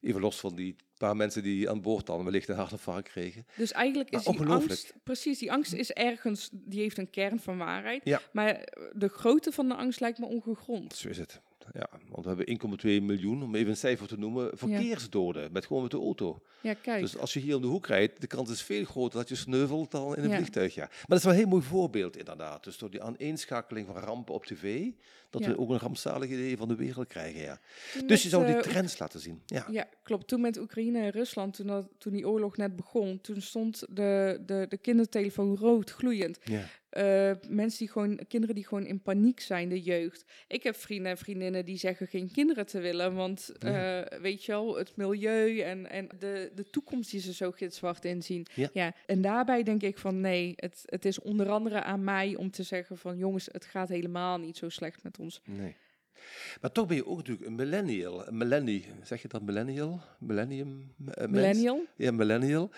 Even los van die paar mensen die aan boord dan wellicht een hartinfarct kregen. Dus eigenlijk is Maar die angst, precies, die angst is ergens, die heeft een kern van waarheid. Ja. Maar de grootte van de angst lijkt me ongegrond. Zo is het. Ja, want we hebben 1,2 miljoen, om even een cijfer te noemen, verkeersdoden met gewoon met de auto. Ja, kijk. Dus als je hier om de hoek rijdt, de kans is veel groter dat je sneuvelt dan in een Ja. vliegtuig. Ja. Maar dat is wel een heel mooi voorbeeld inderdaad. Dus door die aaneenschakeling van rampen op tv, dat we ook een rampzalig idee van de wereld krijgen. Ja. Toen Dus je zou die eh, trends laten zien. Ja. Ja, klopt. Toen met Oekraïne en Rusland, toen, dat, toen die oorlog net begon, toen stond de, de, de kindertelefoon rood, gloeiend. Ja. Eh, mensen die gewoon, kinderen die gewoon in paniek zijn, de jeugd. Ik heb vrienden en vriendinnen die zeggen geen kinderen te willen, want Ja. eh, weet je wel, het milieu en, en de, de toekomst die ze zo gitzwart inzien. Ja. En daarbij denk ik van nee, het, het is onder andere aan mij om te zeggen van jongens, het gaat helemaal niet zo slecht met ons. Nee. Maar toch ben je ook natuurlijk een millennial. Een millennie, zeg je dat millennial? Millennium? eh? Millennial? Ja, millennial.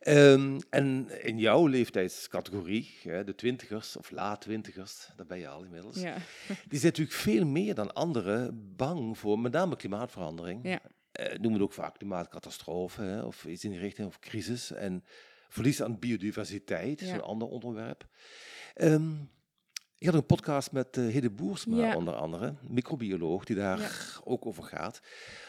Ehm, en in jouw leeftijdscategorie, de twintigers of laat twintigers, dat ben je al inmiddels, Ja. die zijn natuurlijk veel meer dan anderen bang voor met name klimaatverandering. Ja. Eh, noemen we het ook vaak klimaatcatastrofe hè, of iets in die richting, of crisis. En verlies aan biodiversiteit is Ja. een ander onderwerp. Ehm je had een podcast met uh, Hidde Boersma Ja. onder andere, microbioloog, die daar Ja. ook over gaat.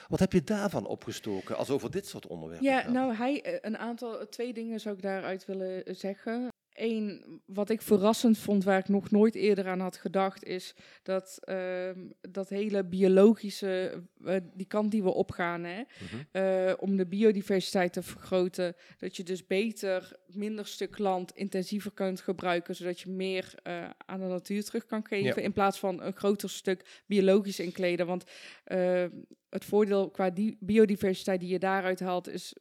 Wat heb je daarvan opgestoken als over dit soort onderwerpen Ja, gaat? nou, hij, eh, een aantal, twee dingen zou ik daaruit willen eh, zeggen. Eén, wat ik verrassend vond, waar ik nog nooit eerder aan had gedacht, is dat ehm, dat hele biologische, eh, die kant die we opgaan, hè, Mhm. eh, om de biodiversiteit te vergroten, dat je dus beter, minder stuk land intensiever kunt gebruiken, zodat je meer eh, aan de natuur terug kan geven, Ja. in plaats van een groter stuk biologisch inkleden. Want eh, het voordeel qua die biodiversiteit die je daaruit haalt, is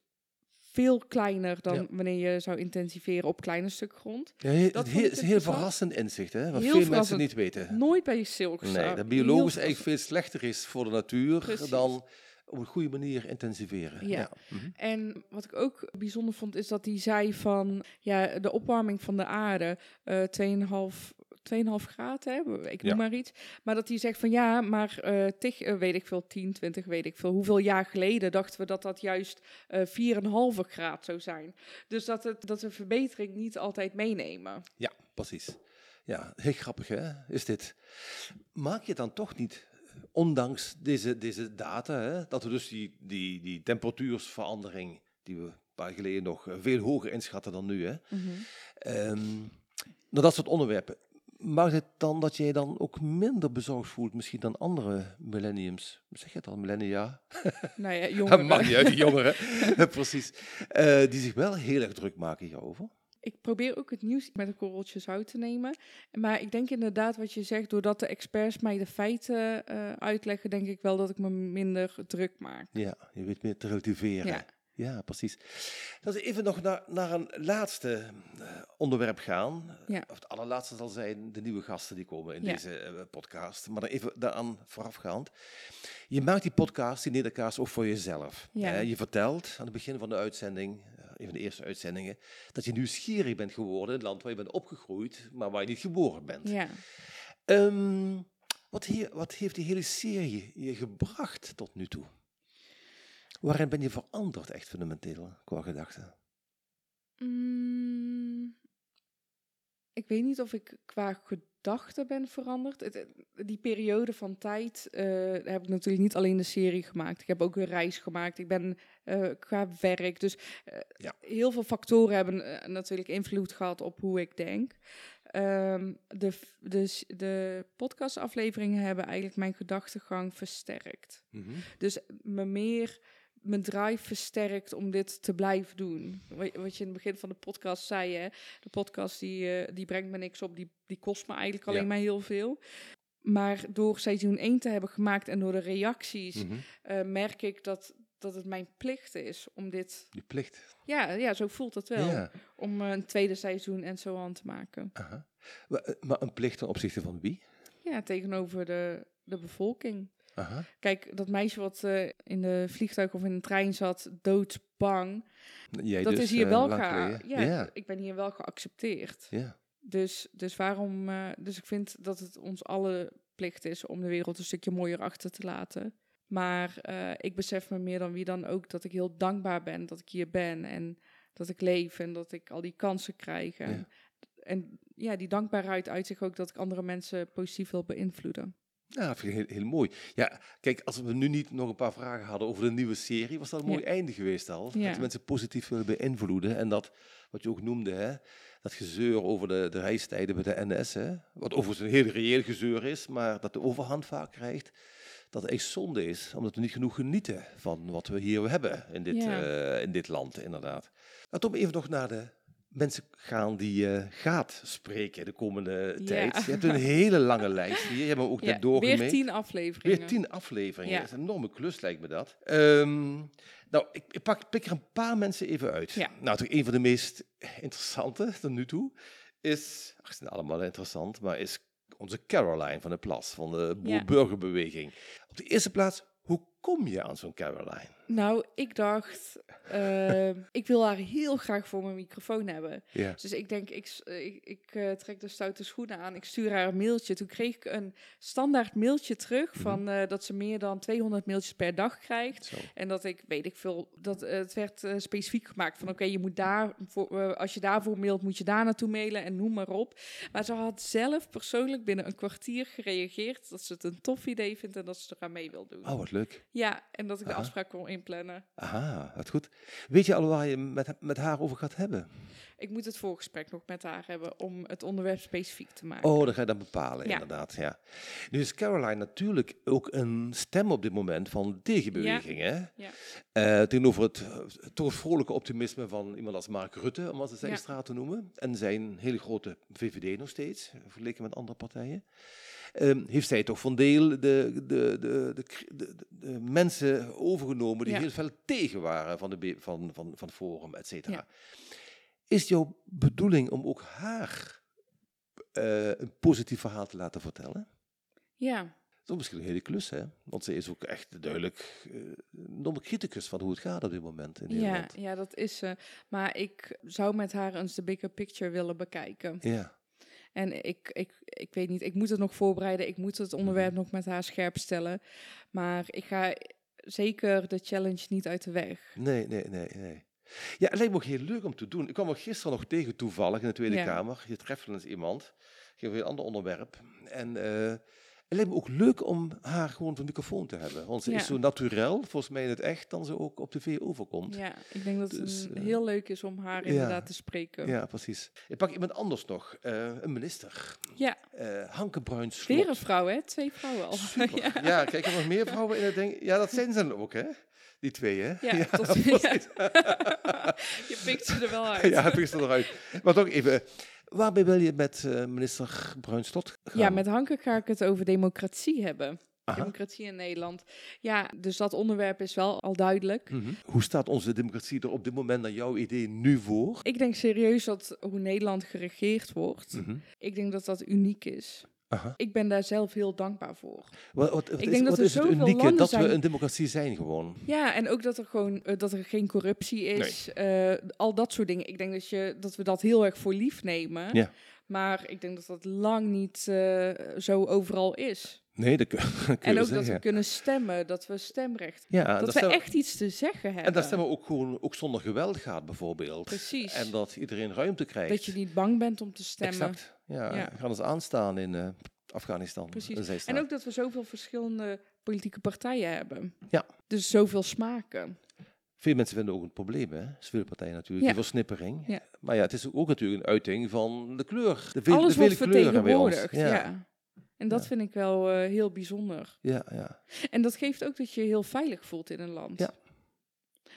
veel kleiner dan Ja. wanneer je zou intensiveren op kleine stuk grond. Ja, he- Dat is een heel verrassend inzicht, hè? Wat Heel veel mensen niet weten. Nooit bij Silkstar. Nee, dat biologisch eigenlijk veel slechter is voor de natuur Precies. dan op een goede manier intensiveren. Ja. Mhm. En wat ik ook bijzonder vond, is dat hij zei van ja, de opwarming van de aarde, eh 2,5 2,5 graden, hè? ik noem Ja. maar iets. Maar dat hij zegt van ja, maar eh tig, eh, weet ik veel, 10, 20, weet ik veel. Hoeveel jaar geleden dachten we dat dat juist eh 4,5 graad zou zijn. Dus dat, het, dat we verbetering niet altijd meenemen. Ja, precies. Ja, heel grappig hè, is dit. Maak je dan toch niet ondanks deze, deze data, hè, dat we dus die, die, die temperatuursverandering, die we een paar geleden nog veel hoger inschatten dan nu, hè, nou, dat soort onderwerpen. Maakt het dan dat jij dan ook minder bezorgd voelt misschien dan andere millenniums? Zeg je het al, millennia? Nou ja, Dat jongeren. mag niet uit, die jongeren. Precies. Eh, die zich wel heel erg druk maken hierover. Ik probeer ook het nieuws met een korreltje zout te nemen. Maar ik denk inderdaad wat je zegt, doordat de experts mij de feiten eh, uitleggen, denk ik wel dat ik me minder druk maak. Ja, je weet meer te relativeren. Ja. Ja, precies. Laten we even nog naar, naar een laatste eh, onderwerp gaan. Ja. Of het allerlaatste zal zijn de nieuwe gasten die komen in Ja. deze eh, podcast. Maar dan even daaraan voorafgaand. Je maakt die podcast, die nederkaas, ook voor jezelf. Ja. Je vertelt aan het begin van de uitzending, eh, een van de eerste uitzendingen, dat je nieuwsgierig bent geworden in het land waar je bent opgegroeid, maar waar je niet geboren bent. Ja. Ehm, wat, he- wat heeft die hele serie je gebracht tot nu toe? Waarin ben je veranderd, echt fundamenteel, qua gedachten? Mm, ik weet niet of ik qua gedachten ben veranderd. Het, die periode van tijd eh, heb ik natuurlijk niet alleen de serie gemaakt. Ik heb ook een reis gemaakt. Ik ben eh, qua werk. Dus eh, Ja. heel veel factoren hebben natuurlijk invloed gehad op hoe ik denk. Ehm, de, de, de podcastafleveringen hebben eigenlijk mijn gedachtegang versterkt. Dus me meer mijn drive versterkt om dit te blijven doen. Wat, je in het begin van de podcast zei, hè? de podcast die, eh, die brengt me niks op, die, die kost me eigenlijk alleen Ja. maar heel veel. Maar door seizoen 1 te hebben gemaakt en door de reacties, Mhm. eh, merk ik dat, dat het mijn plicht is om dit... Die plicht. Ja, ja zo voelt het wel. Ja. Om eh, een tweede seizoen en zo aan te maken. Aha. Maar, maar een plicht ten opzichte van wie? Ja, tegenover de, de bevolking. Aha. Kijk, dat meisje wat eh, in de vliegtuig of in de trein zat, doodsbang. Jij dat dus, is hier eh, wel. Ja, ik ben hier wel geaccepteerd. ja. Dus, dus waarom? eh, dus ik vind dat het ons alle plicht is om de wereld een stukje mooier achter te laten. Maar ik besef me meer dan wie dan ook dat ik heel dankbaar ben dat ik hier ben en dat ik leef en dat ik al die kansen krijg. En en ja, die dankbaarheid uit zich ook dat ik andere mensen positief wil beïnvloeden. Ja, dat vind ik heel, heel mooi. Ja, kijk, als we nu niet nog een paar vragen hadden over de nieuwe serie, was dat een Ja. mooi einde geweest al. Ja. Dat mensen positief willen beïnvloeden. En dat, wat je ook noemde, hè, dat gezeur over de, de reistijden bij de NS, hè, wat overigens een heel reëel gezeur is, maar dat de overhand vaak krijgt, dat het echt zonde is, omdat we niet genoeg genieten van wat we hier hebben in dit, Ja. eh, in dit land, inderdaad. Laten we even nog naar de mensen gaan die je gaat spreken de komende Ja. tijd. Je hebt een hele lange lijst hier, je hebt ook Ja, net doorgemeten. weer tien afleveringen. Weer tien afleveringen. Ja. Dat is een enorme klus, lijkt me dat. Ehm, nou, ik, ik pak, pik er een paar mensen even uit. Ja. Nou, toch een van de meest interessante tot nu toe is, ach, ze zijn allemaal interessant, maar is onze Caroline van de Plas, van de boer- burgerbeweging. Op de eerste plaats, hoe kom je aan zo'n Caroline? Nou, ik dacht, eh, ik wil haar heel graag voor mijn microfoon hebben. Ja. Dus ik denk, ik, ik, ik eh, trek de stoute schoenen aan. Ik stuur haar een mailtje. Toen kreeg ik een standaard mailtje terug Mhm. van eh, dat ze meer dan 200 mailtjes per dag krijgt. Zo. En dat ik, weet ik veel, dat eh, het werd specifiek gemaakt van oké, je moet daar, voor, als je daarvoor mailt, moet je daar naartoe mailen en noem maar op. Maar ze had zelf persoonlijk binnen een kwartier gereageerd dat ze het een tof idee vindt en dat ze eraan mee wil doen. Oh, wat leuk. Ja, en dat ik de Aha. afspraak kon inplannen. Aha, wat goed. Weet je al waar je met, met haar over gaat hebben? Ik moet het voorgesprek nog met haar hebben om het onderwerp specifiek te maken. Oh, dat ga je dan bepalen, Ja. inderdaad. Ja. Nu is Caroline natuurlijk ook een stem op dit moment van tegenbeweging. Hè? Ja. Eh, tegenover het toch vrolijke optimisme van iemand als Mark Rutte, om als het zijn Ja. straat te noemen. En zijn hele grote VVD nog steeds, vergeleken met andere partijen. Ehm, heeft zij toch van deel de, de, de, de, mensen overgenomen die heel veel tegen waren van, de, van, van, van het Forum, et cetera. Is jouw bedoeling om ook haar eh, een positief verhaal te laten vertellen? Ja, Dat is misschien een hele klus, hè? Want ze is ook echt duidelijk eh, een enorme criticus van hoe het gaat op dit moment in ja, ja, dat is ze. Maar ik zou met haar eens de bigger picture willen bekijken. Ja. En ik, ik, ik weet niet, ik moet het nog voorbereiden. Ik moet het onderwerp nog met haar scherp stellen. Maar ik ga zeker de challenge niet uit de weg. Nee, nee, nee, nee. Ja, het lijkt me ook heel leuk om te doen. Ik kwam er gisteren nog tegen toevallig in de Tweede Ja. Kamer. Je treft wel eens iemand. Geef een ander onderwerp. En, eh, Het lijkt me ook leuk om haar gewoon de microfoon te hebben. Want ze Ja. is zo naturel, volgens mij in het echt, dan ze ook op tv overkomt. Ja, ik denk dat het Dus, eh, heel leuk is om haar ja. inderdaad te spreken. Ja, precies. Ik pak iemand anders nog. eh, een minister. Ja, Eh Hanke Bruins weer een vrouw, hè? Twee vrouwen al. Ja. ja. kijk, er nog meer vrouwen in het ding. Ja, dat zijn ze dan ook, hè? Die twee, hè? Ja, tot, ja. je pikt ze er wel uit. ja, heb ik ze eruit. Maar toch even, waarbij wil je met eh, minister Bruins tot gaan? Ja, met Hanke ga ik het over democratie hebben. Aha. Democratie in Nederland. Ja, dus dat onderwerp is wel al duidelijk. Mhm. Hoe staat onze democratie er op dit moment naar jouw idee nu voor? Ik denk serieus dat hoe Nederland geregeerd wordt, Mhm. ik denk dat dat uniek is. Aha. Ik ben daar zelf heel dankbaar voor. Wat, wat, wat Ik is, denk dat wat er is het zoveel unieke landen dat we een democratie zijn gewoon? Ja, en ook dat er gewoon eh, dat er geen corruptie is. eh, al dat soort dingen. Ik denk dat, je, dat we dat heel erg voor lief nemen. Ja. Maar ik denk dat dat lang niet eh, zo overal is. Nee, dat kun, kun En ook dat we kunnen stemmen, dat we stemrecht. Ja, dat dat we stemmen- echt iets te zeggen hebben. En dat stemmen ook gewoon ook zonder geweld gaat bijvoorbeeld. Precies. En dat iedereen ruimte krijgt. Dat je niet bang bent om te stemmen. Exact. Ja, Ja. gaan eens aanstaan in eh, Afghanistan. Precies. En ook dat we zoveel verschillende politieke partijen hebben. Ja. Dus zoveel smaken. Veel mensen vinden ook een probleem, hè? Zoveel partijen natuurlijk, Ja. die versnippering. Ja. Maar ja, het is ook natuurlijk een uiting van de kleur. De, veel, Alles de vele wordt kleuren bij ons. Ja. En dat Ja. vind ik wel eh, heel bijzonder. Ja, ja. En dat geeft ook dat je je heel veilig voelt in een land. Ja.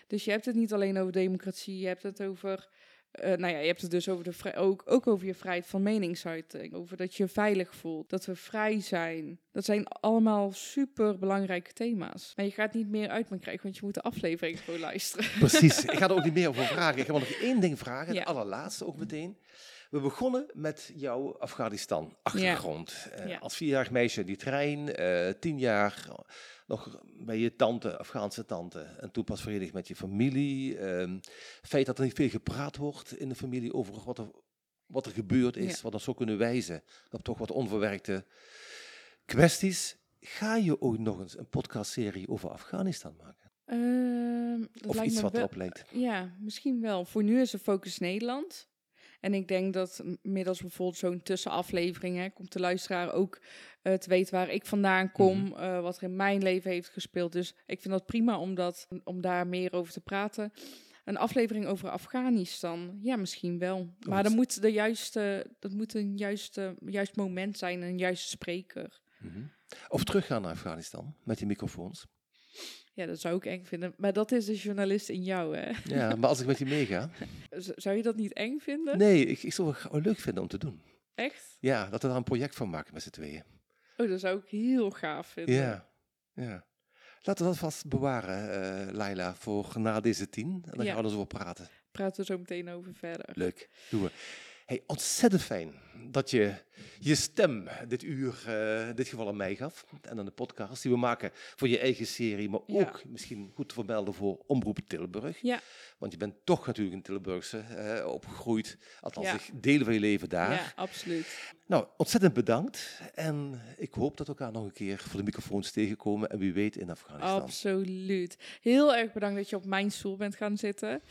Dus je hebt het niet alleen over democratie, je hebt het over. eh, nou ja, je hebt het dus over de vrij, ook, ook over je vrijheid van meningsuiting. Over dat je je veilig voelt, dat we vrij zijn. Dat zijn allemaal super belangrijke thema's. Maar je gaat niet meer uit me krijgen, want je moet de aflevering gewoon luisteren. Precies. Ik ga er ook niet meer over vragen. Ik ga maar nog één ding vragen, Ja. het allerlaatste ook meteen. We begonnen met jouw Afghanistan-achtergrond. Eh, Ja. Als vierjarig meisje in die trein, eh, tien jaar nog bij je tante, Afghaanse tante. En toen pas verenigd met je familie. Ehm, feit dat er niet veel gepraat wordt in de familie over wat er, wat er gebeurd is, Ja. wat dat zou kunnen wijzen op toch wat onverwerkte kwesties. Ga je ooit nog eens een podcastserie over Afghanistan maken? Ehm, Of lijkt iets me wat erop lijkt? Ja, misschien wel. Voor nu is de focus Nederland. En ik denk dat middels bijvoorbeeld zo'n tussenaflevering hè, komt de luisteraar ook eh, te weten waar ik vandaan kom, Mhm. eh, wat er in mijn leven heeft gespeeld. Dus ik vind dat prima om, dat, om daar meer over te praten. Een aflevering over Afghanistan, ja, misschien wel. Maar het- dan moet de juiste, dat moet een juiste, juist moment zijn, een juiste spreker. Mhm. Of teruggaan naar Afghanistan met die microfoons. Ja, dat zou ik eng vinden. Maar dat is de journalist in jou, hè? Ja, maar als ik met je meega. Zou je dat niet eng vinden? Nee, ik, ik zou het leuk vinden om te doen. Echt? Ja, dat we daar een project van maken met z'n tweeën. Oh, dat zou ik heel gaaf vinden. Ja, ja. Laten we dat vast bewaren, eh Laila, voor na deze tien. En dan Ja. gaan we er zo over praten. Praten we zo meteen over verder. Leuk, doen we. Hey, ontzettend fijn dat je je stem dit uur, eh, in dit geval aan mij gaf. En aan de podcast die we maken voor je eigen serie, maar Ja. ook misschien goed te vermelden voor Omroep Tilburg. Ja. Want je bent toch natuurlijk een Tilburgse eh, opgegroeid, althans Ja. delen van je leven daar. Ja, absoluut. Nou, ontzettend bedankt. En ik hoop dat we elkaar nog een keer voor de microfoons tegenkomen. En wie weet in Afghanistan. Absoluut. Heel erg bedankt dat je op mijn stoel bent gaan zitten.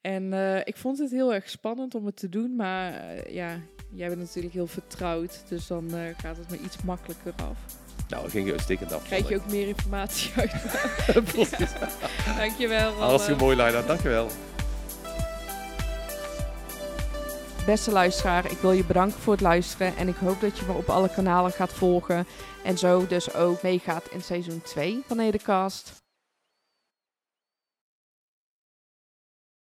En eh, ik vond het heel erg spannend om het te doen. Maar eh, ja, jij bent natuurlijk heel vertrouwd. Dus dan eh, gaat het me iets makkelijker af. Nou, dat ging je uitstekend af. Krijg je ook meer informatie uit. Precies. Dankjewel. Rolle. Hartstikke mooi, Laila. Dankjewel. Beste luisteraar, ik wil je bedanken voor het luisteren. En ik hoop dat je me op alle kanalen gaat volgen. En zo dus ook meegaat in seizoen 2 van Nedercast.